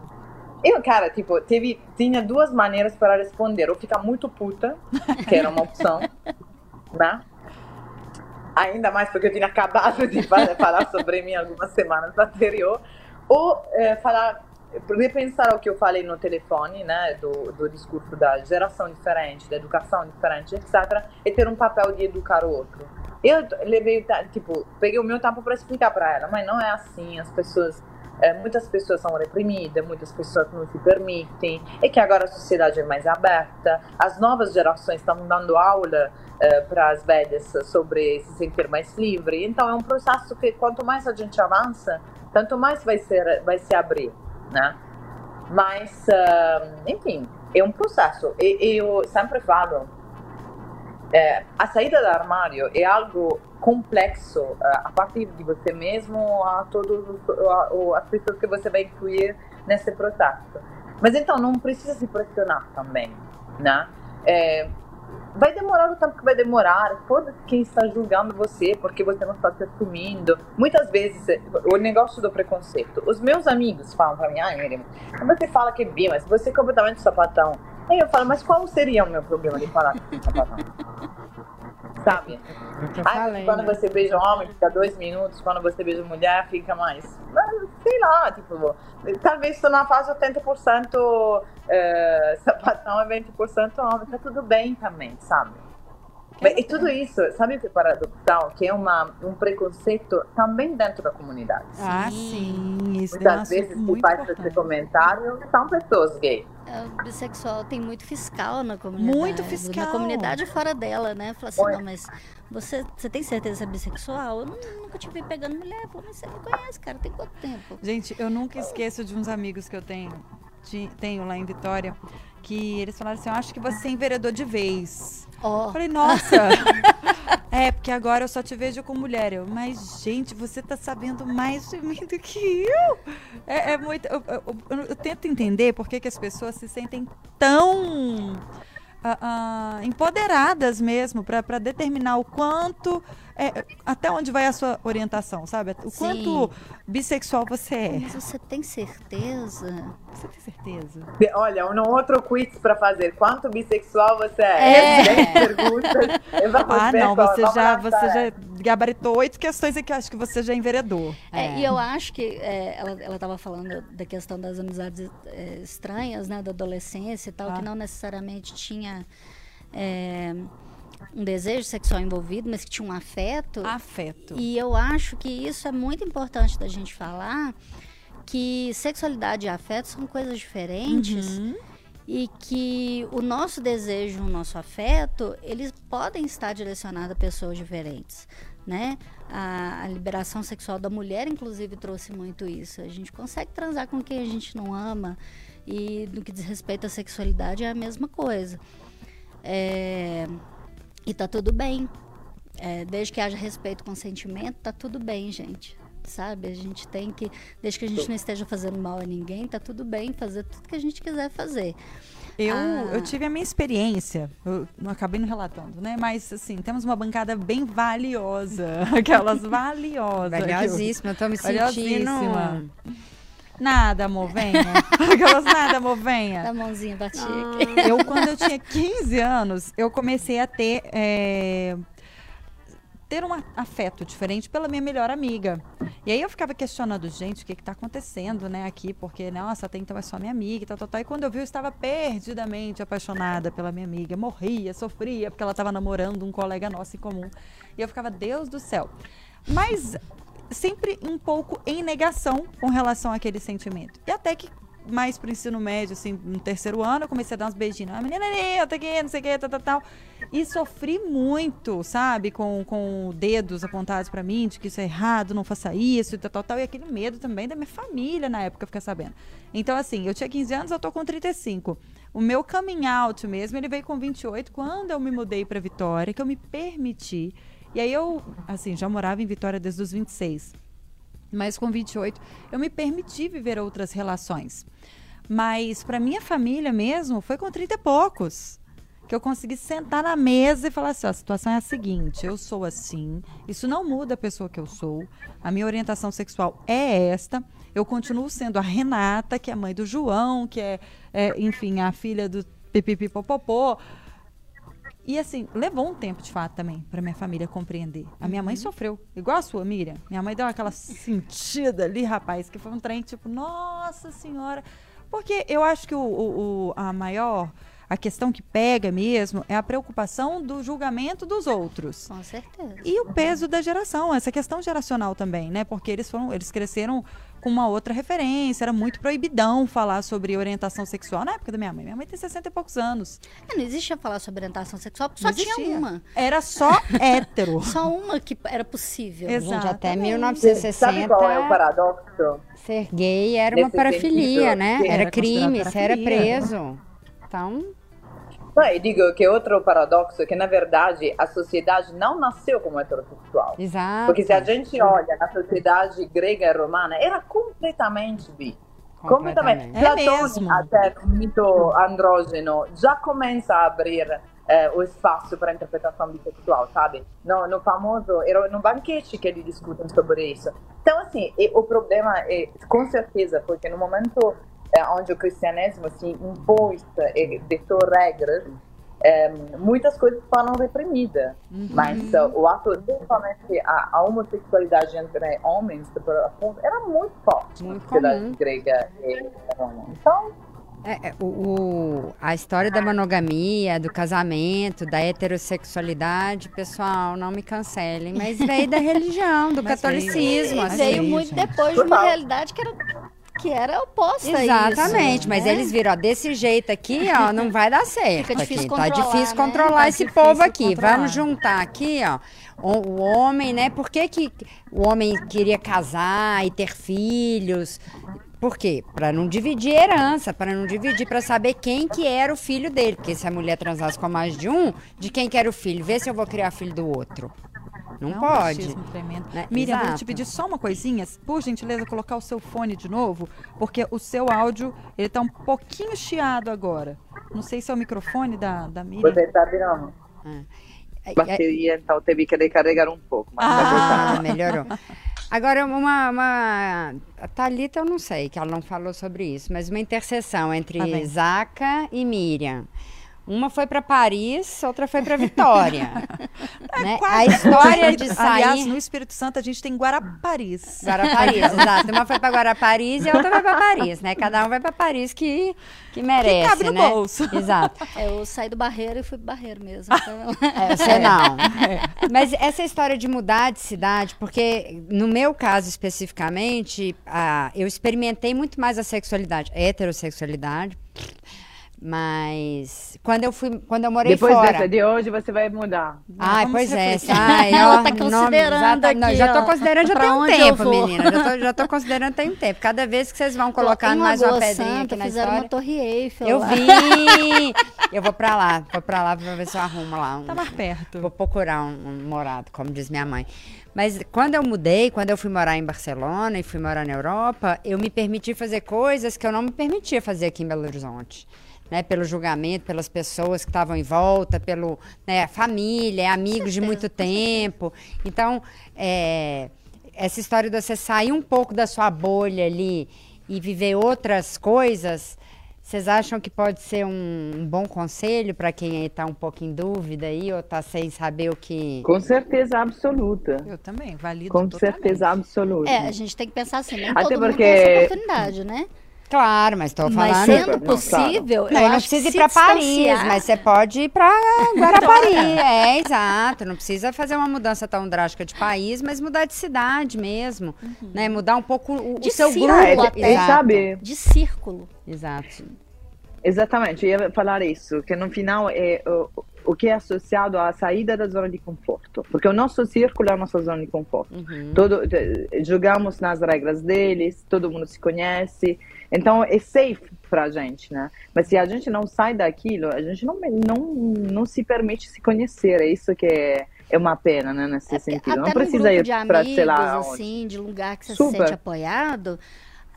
Eu, cara, tipo, teve, tinha duas maneiras para responder. Ou ficar muito puta, que era uma opção, (laughs) né? Ainda mais porque eu tinha acabado de falar sobre mim algumas semanas anterior. Ou é, falar, repensar o que eu falei no telefone, né? Do, do discurso da geração diferente, da educação diferente, etc. E ter um papel de educar o outro. Eu levei, tipo, peguei o meu tempo para explicar para ela, mas não é assim, as pessoas é, muitas pessoas são reprimidas, muitas pessoas não se permitem, e que agora a sociedade é mais aberta, as novas gerações estão dando aula é, para as velhas sobre se sentir mais livre. Então é um processo que quanto mais a gente avança, tanto mais vai ser vai se abrir, né? Mas, uh, enfim, é um processo. E eu sempre falo é, a saída do armário é algo complexo é, a partir de você mesmo a todas as pessoas que você vai incluir nesse processo. Mas então não precisa se pressionar também, né? É, vai demorar o tempo que vai demorar. Foda quem está julgando você porque você não está se assumindo. Muitas vezes, o negócio do preconceito. Os meus amigos falam para mim, ah, Miriam, você fala que é bi, mas você é completamente sapatão. Aí eu falo, mas qual seria o meu problema de falar que sou sapatão? Sabe? Aí, quando você beija um homem, fica dois minutos, quando você beija mulher, fica mais. sei lá, tipo, talvez estou na fase 80% é, sapatão e 20% homem, tá tudo bem também, sabe? Mas, e tudo isso, sabe o que é paradoxal? Que é uma, um preconceito também dentro da comunidade.
Ah, sim. Isso
Muitas vezes que faz esse comentário são pessoas gays.
O bissexual tem muito fiscal na comunidade.
Muito fiscal.
Na comunidade fora dela, né? Fala assim, não, mas você, você tem certeza que é bissexual? Eu nunca te vi pegando mulher. Pô, mas você me conhece, cara, tem quanto tempo?
Gente, eu nunca esqueço de uns amigos que eu tenho, tenho lá em Vitória, que eles falaram assim, eu acho que você é enveredou de vez.
Oh.
Falei, nossa. (laughs) é, porque agora eu só te vejo com mulher. Eu, mas, gente, você tá sabendo mais de mim do que eu. É, é muito. Eu, eu, eu, tento entender por que, que as pessoas se sentem tão. Uh, uh, empoderadas mesmo para determinar o quanto é, até onde vai a sua orientação, sabe? O
Sim.
quanto bissexual você é.
Mas você tem certeza?
Você tem certeza?
Olha, um outro quiz para fazer. Quanto bissexual você é?
É.
10 perguntas.
Ah, não, você
vamos
já, você já gabaritou oito questões aqui, acho que você já enveredou.
É, e eu acho que é, ela, ela estava falando da questão das amizades é, estranhas, né, da adolescência e tal,
Ah.
que não necessariamente tinha é, um desejo sexual envolvido, mas que tinha um afeto.
Afeto.
E eu acho que isso é muito importante da gente falar, que sexualidade e afeto são coisas diferentes
Uhum.
e que o nosso desejo, o nosso afeto, eles podem estar direcionados a pessoas diferentes, né? A, a liberação sexual da mulher, inclusive, trouxe muito isso. A gente consegue transar com quem a gente não ama e no que diz respeito à sexualidade é a mesma coisa. É, e tá tudo bem. É, desde que haja respeito e consentimento, tá tudo bem, gente. Sabe? A gente tem que, desde que a gente não esteja fazendo mal a ninguém, tá tudo bem fazer tudo que a gente quiser fazer.
Eu,
Ah.
eu tive a minha experiência, eu não acabei não relatando, né? Mas, assim, temos uma bancada bem valiosa. (laughs) Aquelas valiosas.
Valiosíssima, eu tô me sentindo...
Nada, amor, venha. Aquelas nada, amor, venha.
Da mãozinha batida.
Eu, quando eu tinha 15 anos, eu comecei a ter. é, ter um afeto diferente pela minha melhor amiga. E aí eu ficava questionando, gente, o que que tá acontecendo, né, aqui? Porque, nossa, até então é só minha amiga e tal, tal, tal. E quando eu vi, eu estava perdidamente apaixonada pela minha amiga. Morria, sofria, porque ela estava namorando um colega nosso em comum. E eu ficava, Deus do céu. Mas sempre um pouco em negação com relação àquele sentimento. E até que mais pro ensino médio, assim, no terceiro ano, eu comecei a dar uns beijinhos. Ah, menina, eu tô aqui, não sei o que, tal, tal, tal. E sofri muito, sabe? Com, com dedos apontados pra mim, de que isso é errado, não faça isso, tal, tal, tal. E aquele medo também da minha família na época, ficar sabendo. Então, assim, eu tinha 15 anos, eu tô com 35. O meu coming out mesmo, ele veio com 28, quando eu me mudei pra Vitória, que eu me permiti. E aí eu, assim, já morava em Vitória desde os 26. Mas com 28, eu me permiti viver outras relações. Mas para minha família mesmo, foi com 30 e poucos. Que eu consegui sentar na mesa e falar assim: ó, a situação é a seguinte, eu sou assim, isso não muda a pessoa que eu sou, a minha orientação sexual é esta, eu continuo sendo a Renata, que é mãe do João, que é, é, enfim, a filha do pipipipopopô. E assim, levou um tempo de fato também para minha família compreender. A minha mãe sofreu, igual a sua, Miriam. Minha mãe deu aquela sentida ali, rapaz, que foi um trem tipo, nossa senhora. Porque eu acho que o, o- o- a maior, a questão que pega mesmo é a preocupação do julgamento dos outros.
Com certeza.
E o peso da geração, essa questão geracional também, né? Porque eles foram, eles cresceram com uma outra referência, era muito proibidão falar sobre orientação sexual na época da minha mãe. Minha mãe tem 60 e poucos anos.
É, Não existia falar sobre orientação sexual, porque só
Não
tinha uma.
Era só (laughs) hétero.
Só uma que era possível.
Exato.
Gente, até
Exatamente.
1960,
Sabe qual é o paradoxo?
ser gay era uma parafilia,
sentido,
né? Era
era
crime, você era preso. Então,
Não, eu digo que outro paradoxo é que, na verdade, a sociedade não nasceu como heterossexual.
exato.
Porque se a gente olha na sociedade grega e romana, era completamente bi. Completamente.
É
Platone,
mesmo.
até o mito andrógeno, já começa a abrir eh, o espaço para a interpretação bissexual, sabe? No, no famoso, era no banquete que eles discutem sobre isso. Então, assim, e o problema é, com certeza, porque no momento onde o cristianesimo se impôs e ditou regras, é, muitas coisas foram reprimidas. Mas uh, o ato, principalmente a, a homossexualidade entre homens, era muito forte
Muito
na sociedade
comum.
grega e romana. Então,
É, é, o, o- a história da monogamia, do casamento, da heterossexualidade, pessoal, não me cancelem, mas veio da (laughs) religião, do
Mas
catolicismo.
veio-
assim.
veio muito
gente.
depois de uma realidade que era, que era oposta
Exatamente,
isso.
mas
né?
eles viram, ó, desse jeito aqui, ó, não vai dar certo.
Fica difícil
aqui. Tá
controlar,
difícil
né?
controlar
Tá
esse
difícil
povo aqui.
controlar.
Vamos juntar aqui, ó, o, o homem, né? Por que, que o homem queria casar e ter filhos? Por quê? Para não dividir herança, para não dividir, para saber quem que era o filho dele. Porque se a mulher transasse com mais de um, de quem que era o filho? Vê se eu vou criar filho do outro. Não
É um
pode.
tremendo.
né?
Miriam, vou te
Exato.
pedir só uma coisinha, por gentileza, colocar o seu fone de novo, porque o seu áudio, ele tá um pouquinho chiado agora. Não sei se é o microfone da, da Miriam.
você está virando
É, é-
bateria, então teve que recarregar um pouco. Mas tá
Ah.
Ah, melhorou. Agora, uma, uma. A Thalita, eu não sei, que ela não falou sobre isso, mas uma interseção entre
Tá.
Zaca e Miriam. Uma foi para Paris, outra foi para Vitória. (laughs) né? A história de sair.
Aliás, no Espírito Santo a gente tem Guaraparis.
Guaraparis, exato. Uma foi para Guaraparis e a outra foi para Paris, né? Cada um vai para Paris que, que merece,
cabe no
né?
bolso.
Exato.
É, Eu saí do barreiro e fui pro barreiro mesmo. Então,
É, você não. (laughs) Mas essa história de mudar de cidade, porque no meu caso especificamente, ah, eu experimentei muito mais a sexualidade, a heterossexualidade. Mas quando eu fui, quando eu morei
Depois
fora.
dessa de hoje, você vai mudar.
Ai, pois é. (laughs) Ai,
Ela
ó,
tá
não,
considerando
não,
aqui,
já tô considerando já tem um tempo, menina. Já tô, já tô considerando tem um tempo. Cada vez que vocês vão colocar mais uma pedrinha
Santa,
aqui na
fizeram
história.
uma torre Eiffel
Eu
lá.
vi! Eu vou pra lá, vou pra lá pra ver se eu arrumo lá. Um,
Tá mais perto.
Vou procurar um, um morado, como diz minha mãe. Mas quando eu mudei, quando eu fui morar em Barcelona e fui morar na Europa, eu me permiti fazer coisas que eu não me permitia fazer aqui em Belo Horizonte. Né, pelo julgamento, pelas pessoas que estavam em volta, pelo né, família, amigos de muito tempo. Então, é, essa história de você sair um pouco da sua bolha ali e viver outras coisas, vocês acham que pode ser um, um bom conselho para quem está um pouco em dúvida aí ou está sem saber o que.
Com certeza absoluta.
Eu também, valido
Com
totalmente.
certeza absoluta.
É, a gente tem que pensar assim, nem
Até
todo mundo
porque-
tem essa oportunidade, né?
Claro, mas estou
Mas
falando.
sendo
Não, claro.
possível,
Não,
eu
não precisa ir para Paris,
distanciar-
mas você pode ir para Guarapari. (laughs) é, exato. Não precisa fazer uma mudança tão drástica de país, mas mudar de cidade mesmo. Né? Mudar um pouco o, o
De
seu
círculo
grupo.
É,
até.
sabe,
De círculo.
Exato.
exatamente, eu ia falar isso, que no final é o, o que é associado à saída da zona de conforto. Porque o nosso círculo é a nossa zona de conforto.
Uhum.
Todo, jogamos nas regras deles, todo mundo se conhece. Então é safe pra gente, né? Mas se a gente não sai daquilo, a gente não, não, não se permite se conhecer. É isso que é, é uma pena, né? Nesse sentido.
Até
não precisa
grupo
ir
amigos,
sei lá, onde.
assim, de lugar que você se
Super.
sente apoiado,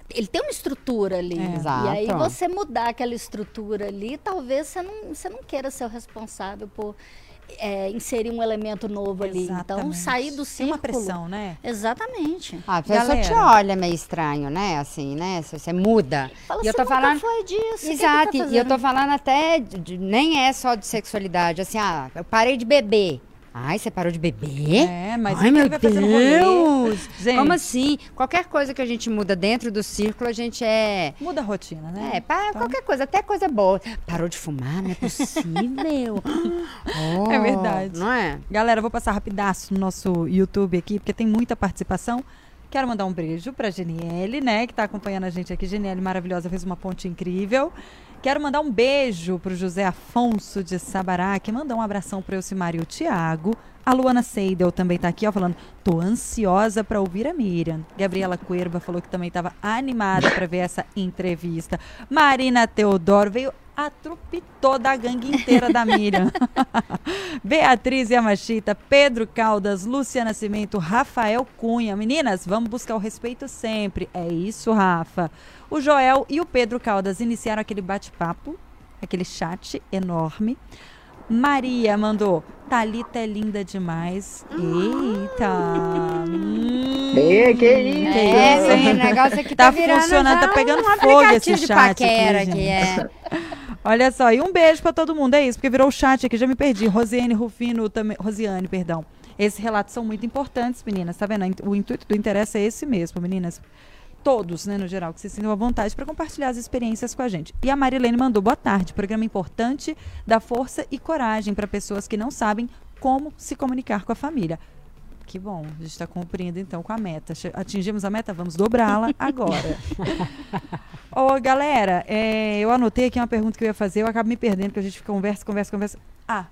ele tem uma estrutura ali.
É.
Exato.
E aí você mudar aquela estrutura ali, talvez você não, você não queira ser o responsável por é, inserir um elemento novo ali. Então,
Exatamente.
sair do
Tem
círculo.
uma pressão, né?
Exatamente.
Ah, a pessoa
Galera.
te olha meio estranho, né? Assim, né? Se você muda.
Fala,
e eu
"Você
tô
nunca
falando.
foi disso. o que que
Exato,
tá
e eu tô
fazendo?"
falando até, de- de- nem é só de sexualidade, assim, ah, eu parei de beber. Ai, você parou de beber?
É, mas
Ai, meu
vai fazer no rolê?
Deus!
Gente,
Como assim? Qualquer coisa que a gente muda dentro do círculo, a gente é...
muda a rotina, né?
É, pá,
Então-
qualquer coisa, até coisa boa. Parou de fumar, não é possível. (laughs) Oh,
É verdade.
Não é?
Galera, vou passar rapidaço no nosso YouTube aqui, porque tem muita participação. Quero mandar um beijo pra Geniele, né, que tá acompanhando a gente aqui. Geniele maravilhosa, fez uma ponte incrível. Quero mandar um beijo pro José Afonso de Sabará, que mandou um abração pro Elcimar e o Tiago. A Luana Seidel também tá aqui, ó, falando, tô ansiosa pra ouvir a Miriam. Gabriela Cuerva falou que também tava animada pra ver essa entrevista. Marina Teodoro veio a trupe toda a gangue inteira da Miriam. (laughs) Beatriz Yamashita, Pedro Caldas, Lúcia Nascimento, Rafael Cunha. Meninas, vamos buscar o respeito sempre. É isso, Rafa. O Joel e o Pedro Caldas iniciaram aquele bate-papo, aquele chat enorme. Maria mandou, Thalita é linda demais. Eita! Hum,
É, que isso?
É,
isso, hein?
sim, o negócio aqui
Tá
tá, virando
funcionando, tá pegando
um
fogo esse
de
chat aqui,
paquera
gente.
que é. (laughs)
Olha só, e um beijo pra todo mundo, é isso, porque virou o chat aqui, já me perdi. Rosiane Rufino também. Rosiane, perdão. Esses relatos são muito importantes, meninas, tá vendo? O intuito do interesse é esse mesmo, meninas. Todos, né, no geral, que se sintam à vontade para compartilhar as experiências com a gente. E a Marilene mandou boa tarde. Programa importante da força e coragem para pessoas que não sabem como se comunicar com a família. Que bom, a gente está cumprindo então com a meta. Atingimos a meta, vamos dobrá-la (laughs) agora. (laughs) Ô, galera, é, eu anotei aqui uma pergunta que eu ia fazer, eu acabo me perdendo, porque a gente conversa, conversa, conversa. Ah,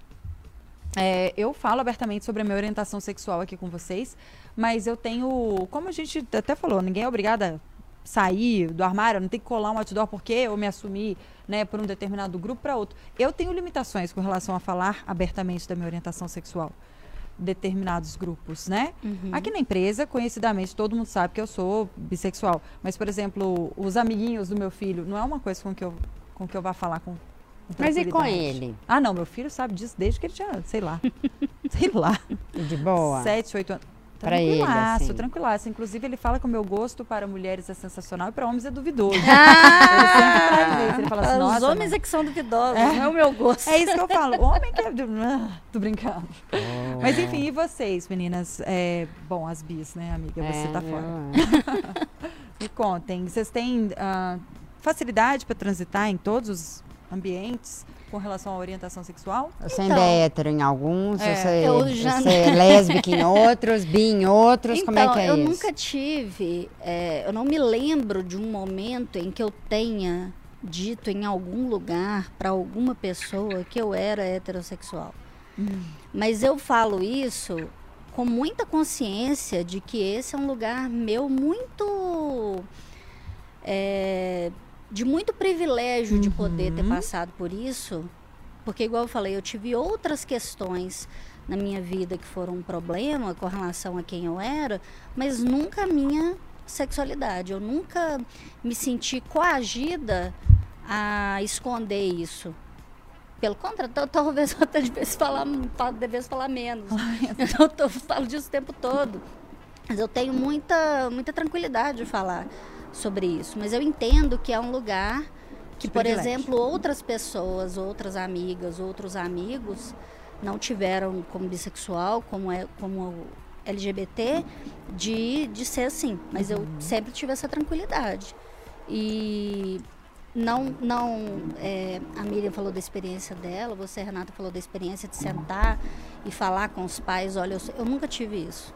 é, eu falo abertamente sobre a minha orientação sexual aqui com vocês, mas eu tenho, como a gente até falou, ninguém é obrigado a sair do armário, não tem que colar um outdoor porque eu me assumi né, por um determinado grupo para outro. Eu tenho limitações com relação a falar abertamente da minha orientação sexual. Determinados grupos, né? Aqui na empresa, conhecidamente, todo mundo sabe que eu sou bissexual. Mas, por exemplo, os amiguinhos do meu filho, não é uma coisa com que eu, com que eu vá falar com.
Mas e com ele?
Ah, não, meu filho sabe disso desde que ele tinha, sei lá. (laughs) sei lá.
De boa?
Sete, oito anos.
Pra ele,
Tranquilaço,
assim.
tranquilaço. Inclusive, ele fala que o meu gosto para mulheres é sensacional e para homens é duvidoso.
Ah, (laughs)
Ele sempre traz isso. Ele fala assim,
Os
"Nossa,
homens
mãe."
é que são duvidosos,
É.
não é o meu gosto.
É isso que eu falo. Homem que é. Ah, Tô brincando. Mas enfim, e vocês, meninas? É, bom, as bis, né, amiga? Você
É,
tá fora.
eu- (laughs)
Me contem, vocês têm ah, facilidade para transitar em todos os ambientes com relação à orientação sexual?
Você
Então.
ainda é hétero em alguns,
É,
você,
eu já-
você é (laughs) lésbica em outros, bi em outros,
então,
como é que é
eu
isso?
nunca tive, é, eu não me lembro de um momento em que eu tenha dito em algum lugar para alguma pessoa que eu era heterossexual. Mas eu falo isso com muita consciência de que esse é um lugar meu muito. é, de muito privilégio de poder ter passado por isso. Porque, igual eu falei, eu tive outras questões na minha vida que foram um problema com relação a quem eu era, mas nunca a minha sexualidade. Eu nunca me senti coagida a esconder isso. Pelo contrário, tal- talvez eu até devesse falar, fa- devesse falar menos. (laughs) Eu tô- falo disso o tempo todo. Mas eu tenho muita, muita tranquilidade de falar sobre isso. Mas eu entendo que é um lugar que, por exemplo, outras pessoas, outras amigas, outros amigos não tiveram como bissexual, como, é, como LGBT, de, de ser assim. Mas eu sempre tive essa tranquilidade. E não, não é, a Miriam falou da experiência dela, você, Renata, falou da experiência de sentar e falar com os pais. Olha, eu, eu nunca tive isso.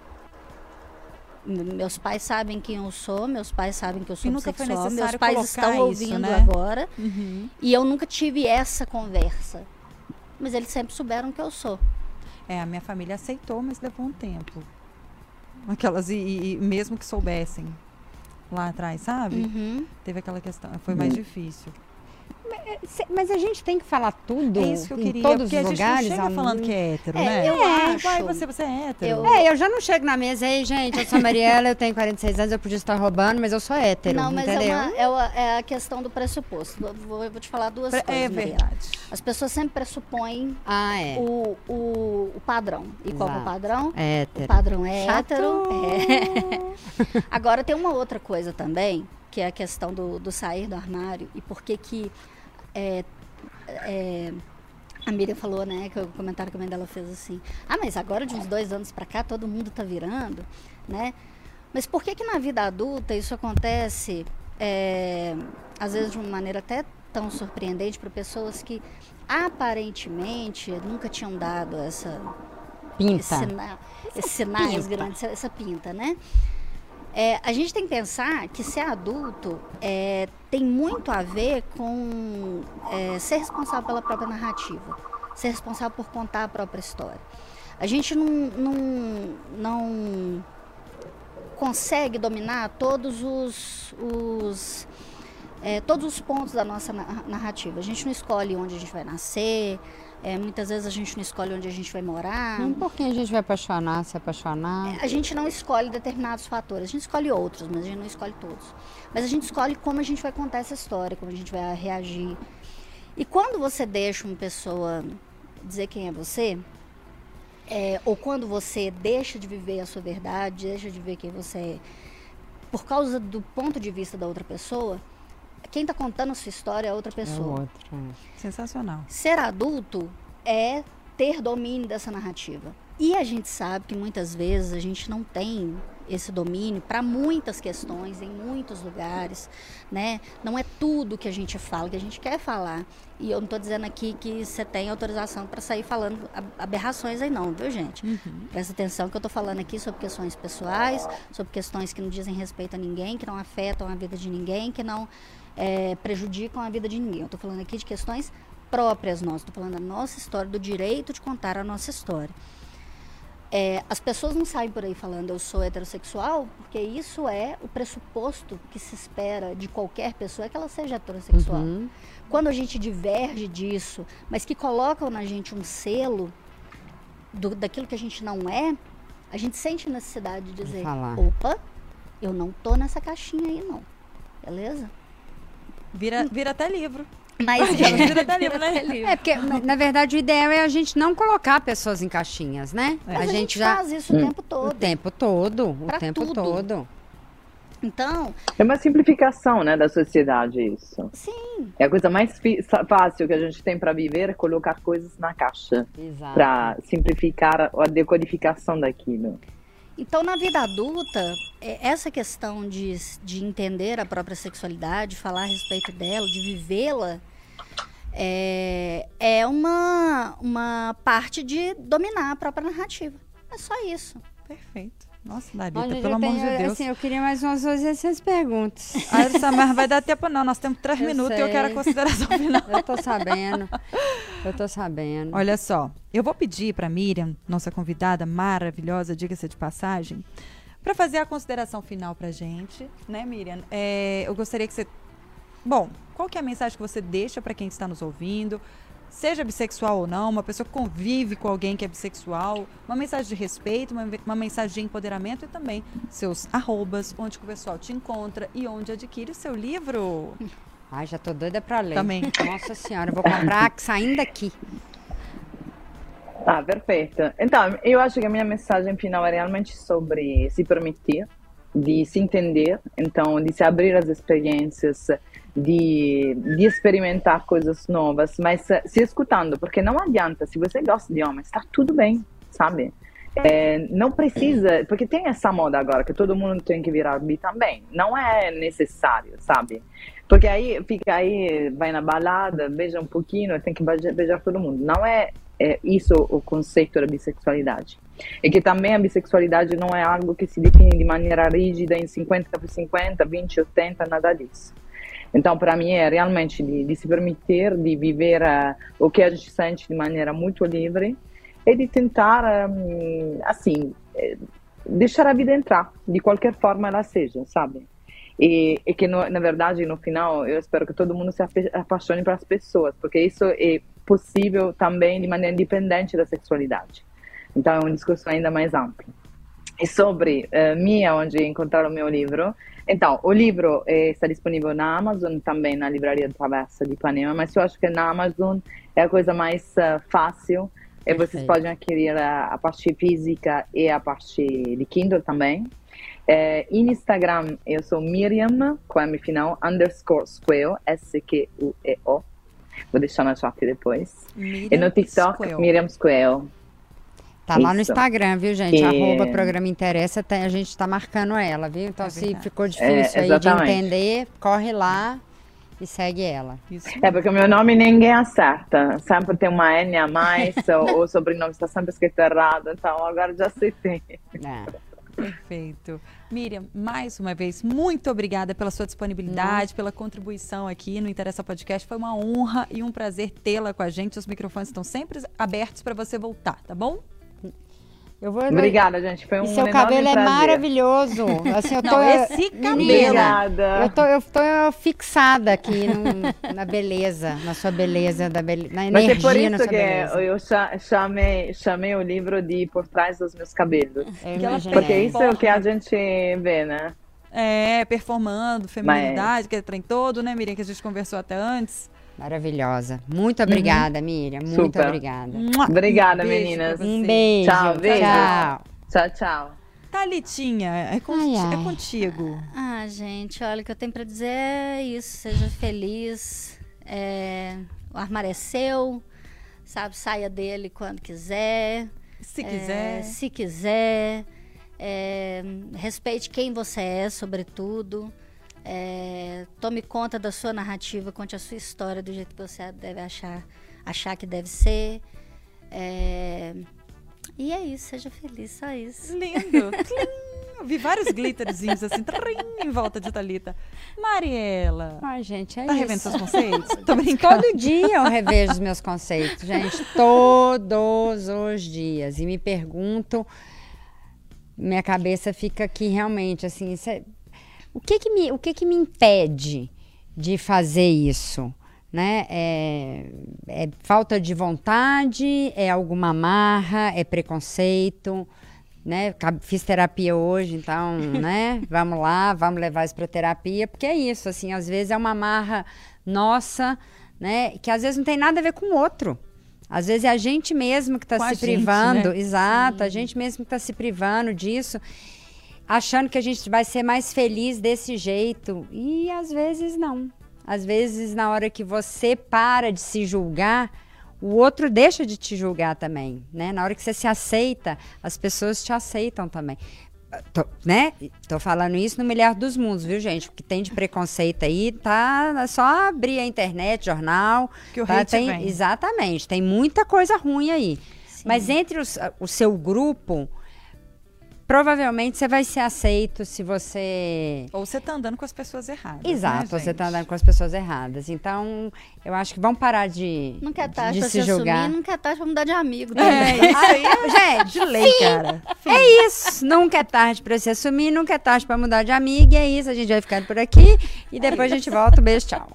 Meus pais sabem quem eu sou, meus pais sabem que eu sou
E
bissexual, meus pais estão
isso,
ouvindo
né?
agora.
Uhum.
E eu nunca tive essa conversa. Mas eles sempre souberam que eu sou.
É, a minha família aceitou, mas levou um tempo. Aquelas, e, e- mesmo que soubessem lá atrás, sabe?
Uhum.
Teve aquela questão, foi mais difícil.
Cê- Mas a gente tem que falar tudo
É isso que eu
em
queria,
todos
porque
os
a gente
lugares.
não chega falando que é hétero,
É,
né?
eu
É,
acho.
Vai, você, você é hétero.
Eu-
É, eu já não chego na mesa, ei, gente, eu sou a Mariela, eu tenho 46 anos, eu podia estar roubando, mas eu sou hétero,
Não, mas é,
entendeu?
uma- é uma- é a questão do pressuposto. Vou, vou- eu vou te falar duas
Pre-
coisas.
É
Mariela.
verdade.
As pessoas sempre pressupõem
Ah, é.
o, o, o padrão. E qual é o padrão? O
Hétero.
padrão é
Chato.
hétero. É. (laughs) Agora tem uma outra coisa também, que é a questão do, do sair do armário e por que que é, é, a Miriam falou, né, que o comentário que a mãe dela fez assim, ah, mas agora de uns dois anos pra cá todo mundo tá virando, né? Mas por que que na vida adulta isso acontece, é, às vezes de uma maneira até tão surpreendente para pessoas que aparentemente nunca tinham dado essa
Pinta.
esse sina- esses sinais
pinta.
grandes, essa, essa pinta, né? É, a gente tem que pensar que ser adulto é, tem muito a ver com é, ser responsável pela própria narrativa, ser responsável por contar a própria história. A gente não, não, não consegue dominar todos os, os é, todos os pontos da nossa na- narrativa. A gente não escolhe onde a gente vai nascer, é, muitas vezes a gente não escolhe onde a gente vai morar.
Um pouquinho a gente vai apaixonar, se apaixonar.
A gente não escolhe determinados fatores, a gente escolhe outros, mas a gente não escolhe todos. Mas a gente escolhe como a gente vai contar essa história, como a gente vai reagir. E quando você deixa uma pessoa dizer quem é você, é, ou quando você deixa de viver a sua verdade, deixa de ver quem você é, por causa do ponto de vista da outra pessoa, quem está contando a sua história é outra
É
pessoa.
outro. é.
Sensacional.
Ser adulto é ter domínio dessa narrativa. E a gente sabe que muitas vezes a gente não tem esse domínio para muitas questões, em muitos lugares, né? Não é tudo que a gente fala, que a gente quer falar. E eu não estou dizendo aqui que você tem autorização para sair falando ab- aberrações aí não, viu, gente? Presta atenção que eu estou falando aqui sobre questões pessoais, sobre questões que não dizem respeito a ninguém, que não afetam a vida de ninguém, que não eh, prejudicam a vida de ninguém. Eu estou falando aqui de questões próprias nossas. Estou falando da nossa história, do direito de contar a nossa história. É, as pessoas não saem por aí falando eu sou heterossexual, porque isso é o pressuposto que se espera de qualquer pessoa é que ela seja heterossexual.
Uhum.
Quando a gente diverge disso, mas que colocam na gente um selo do, daquilo que a gente não é, a gente sente necessidade de dizer: opa, eu não tô nessa caixinha aí, não. Beleza?
Vira, vira até livro.
Mas (laughs)
Vira (laughs) até livro, né?
É, porque, na verdade, o ideal é a gente não colocar pessoas em caixinhas, né?
Mas a, gente, faz isso o tempo
O
todo.
tempo todo, o
Pra
tempo
tudo.
todo.
Então,
É uma simplificação, né, da sociedade isso.
sim,
É a coisa mais fi- fácil que a gente tem para viver é colocar coisas na caixa,
Exato.
para simplificar a decodificação daquilo.
Então, na vida adulta, é, essa questão de, de entender a própria sexualidade, falar a respeito dela, de vivê-la, é, é uma, uma parte de dominar a própria narrativa. É só isso.
Perfeito. Nossa, Darita,
Olha,
pelo amor
tenho-
de Deus.
Assim, eu queria mais umas 800 perguntas.
Ah, Elsa, mas vai dar tempo não. Nós temos três
Eu
minutos e eu
sei.
quero a consideração final.
Eu tô sabendo. Eu tô sabendo.
Olha só, eu vou pedir para Miriam, nossa convidada maravilhosa, diga-se de passagem, para fazer a consideração final pra gente, né, Miriam? É, eu gostaria que você. Bom, qual que é a mensagem que você deixa para quem está nos ouvindo? Seja bissexual ou não, uma pessoa que convive com alguém que é bissexual, uma mensagem de respeito, uma, uma mensagem de empoderamento e também seus arrobas, onde que o pessoal te encontra e onde adquire o seu livro.
Ai, já tô doida pra ler.
Também.
Nossa senhora, eu vou comprar saindo daqui.
Ah, perfeito. Então, eu acho que a minha mensagem final é realmente sobre se permitir, de se entender, então, de se abrir às experiências, de, de experimentar coisas novas, mas eh, se escutando, porque não adianta, se você gosta de homens, está tudo bem, sabe? É, não precisa, porque tem essa moda agora que todo mundo tem que virar bi também. Não é necessário, sabe? Porque aí fica aí, vai na balada, beija um pouquinho, tem que beijar, beijar todo mundo. Não é, é isso o conceito da bissexualidade. E que também a bissexualidade não é algo que se define de maneira rígida em 50 por 50, 20, 80, nada disso. Então, para mim, é realmente de, de se permitir de viver uh, o que a gente sente de maneira muito livre e de tentar, um, assim, eh, deixar a vida entrar, de qualquer forma ela seja, sabe? E, e que, no, na verdade, no final, eu espero que todo mundo se apa- apaixone pelas pessoas, porque isso é possível também de maneira independente da sexualidade. Então, é um discurso ainda mais amplo. E sobre eh, minha, onde encontrar o meu livro. Então, o livro eh, está disponível na Amazon, também na Livraria Travessa de Ipanema, mas eu acho que na Amazon é a coisa mais eh, fácil. E vocês podem adquirir a, a parte física e a parte de Kindle também. Eh, em Instagram, eu sou Miriam, com M final, underscore Squeo, S-Q-U-E-O. Vou deixar na chat depois. E no TikTok. Miriam Squeo.
Tá lá no. Instagram, viu, gente? Arroba programa interessa, tem- a gente tá marcando ela, viu? Então,
É
se ficou difícil aí de entender, corre lá e segue ela.
Isso.
É, porque o meu nome ninguém acerta. Sempre tem uma N a mais, (laughs) ou o sobrenome está sempre escrito errado. Então, agora já acertei.
É.
Perfeito. Miriam, mais uma vez, muito obrigada pela sua disponibilidade, pela contribuição aqui no Interessa Podcast. Foi uma honra e um prazer tê-la com a gente. Os microfones estão sempre abertos para você voltar, tá bom?
Eu vou.
Obrigada, gente. Foi um
E seu cabelo é
prazer.
maravilhoso. Assim, eu tô,
Não, esse cabelo.
Obrigada.
Eu tô, eu tô fixada aqui no- na beleza, na sua beleza, da bele, na
Mas
energia
é por
na
isso
sua
que
beleza.
eu cha- chamei, chamei o livro de Por Trás dos Meus Cabelos.
Eu imaginei.
Porque isso é o que a gente vê, né?
É, performando, feminilidade, que é trem todo, né, Miriam, que a gente conversou até antes.
Maravilhosa. Muito obrigada, Miriam. Muito
Super.
obrigada.
Obrigada,
Um
meninas.
Um beijo.
Tchau, beijo.
Tchau.
Tchau, tchau.
Thalitinha, é, con-
Ai, ai.
é contigo.
Ah, gente, olha, o que eu tenho pra dizer é isso. Seja feliz. É, o armário é seu, sabe? Saia dele quando quiser.
Se
É,
quiser.
se quiser. É, respeite quem você é, sobretudo. É, tome conta da sua narrativa, conte a sua história do jeito que você deve achar, achar que deve ser. É, e é isso, seja feliz, só isso.
Lindo. (laughs) Vi vários glitterzinhos assim, trim, em volta de Thalita. Mariela,
Ai, gente, é
tá revendo
isso.
seus conceitos? (laughs) Tô brincando.
Todo dia eu revejo os meus conceitos, gente. Todos os dias. E me pergunto, minha cabeça fica aqui realmente assim, isso é- o que que me, o que que me impede de fazer isso? Né? É, é falta de vontade, é alguma marra, é preconceito, né? Fiz terapia hoje, então, (laughs) né? Vamos lá, vamos levar isso para terapia, porque é isso, assim, às vezes é uma marra nossa, né? Que às vezes não tem nada a ver com o outro. Às vezes é a gente mesmo que está se
gente,
privando,
né?
exato, a gente mesmo que está se privando disso, achando que a gente vai ser mais feliz desse jeito. E às vezes não. Às vezes, na hora que você para de se julgar, o outro deixa de te julgar também, né? Na hora que você se aceita, as pessoas te aceitam também. Tô, né? Tô falando isso no melhor dos mundos, viu, gente? O que tem de preconceito aí, tá é só abrir a internet, jornal.
Que o
tá?
hate
tem,
vem.
Exatamente, tem muita coisa ruim aí. Mas entre os- o seu grupo, provavelmente você vai ser aceito se você
Ou você tá andando com as pessoas erradas.
Exato,
né,
você tá andando com as pessoas erradas. Então, eu acho que vamos parar de,
Não quer
de,
tarde
de
pra
se
se
julgar.
assumir, não quer tarde pra mudar de amigo.
É,
também.
isso aí é
Gente,
de lei, cara.
é isso. Nunca é tarde pra se assumir, nunca é tarde pra mudar de amiga. E é isso, a gente vai ficando por aqui. E depois a gente volta. Um beijo, tchau.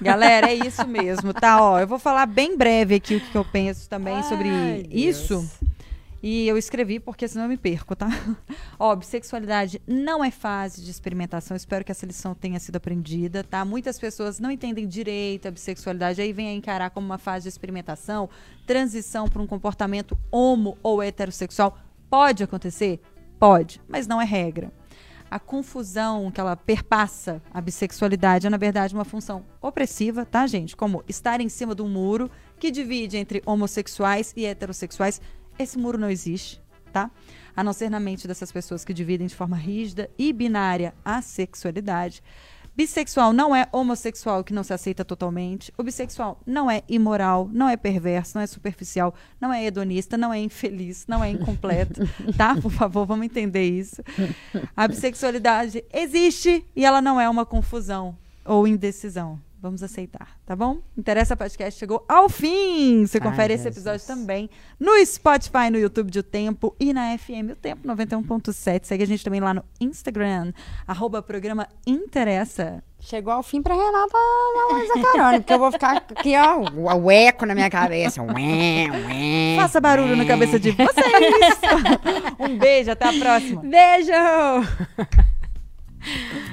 Galera, é isso mesmo, tá? Ó, eu vou falar bem breve aqui o que eu penso também sobre
Ai, Deus.
isso. E eu escrevi porque senão eu me perco, tá? (laughs) Ó, bissexualidade não é fase de experimentação. Espero que essa lição tenha sido aprendida, tá? Muitas pessoas não entendem direito a bissexualidade, aí vem a encarar como uma fase de experimentação, transição para um comportamento homo ou heterossexual. Pode acontecer? Pode, mas não é regra. A confusão que ela perpassa a bissexualidade é, na verdade, uma função opressiva, tá, gente? Como estar em cima de um muro que divide entre homossexuais e heterossexuais. Esse muro não existe, tá? A não ser na mente dessas pessoas que dividem de forma rígida e binária a sexualidade. Bissexual não é homossexual que não se aceita totalmente. O bissexual não é imoral, não é perverso, não é superficial, não é hedonista, não é infeliz, não é incompleto, (laughs) tá? Por favor, vamos entender isso. A bissexualidade existe e ela não é uma confusão ou indecisão. Vamos aceitar, tá bom? Interessa Podcast chegou ao fim. Você
Ai,
confere esse
Jesus.
episódio também no Spotify, no YouTube de O Tempo e na FM O Tempo 91.7. Segue a gente também lá no Instagram, arroba programa Interessa.
Chegou ao fim pra Renata Zacarone, porque eu vou ficar aqui, ó, o, o eco na minha cabeça. Ué, ué,
Faça barulho na
ué.
cabeça de vocês. (laughs) um beijo, até a próxima.
Beijo! (laughs)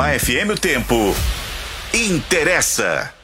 Na FM o tempo interessa.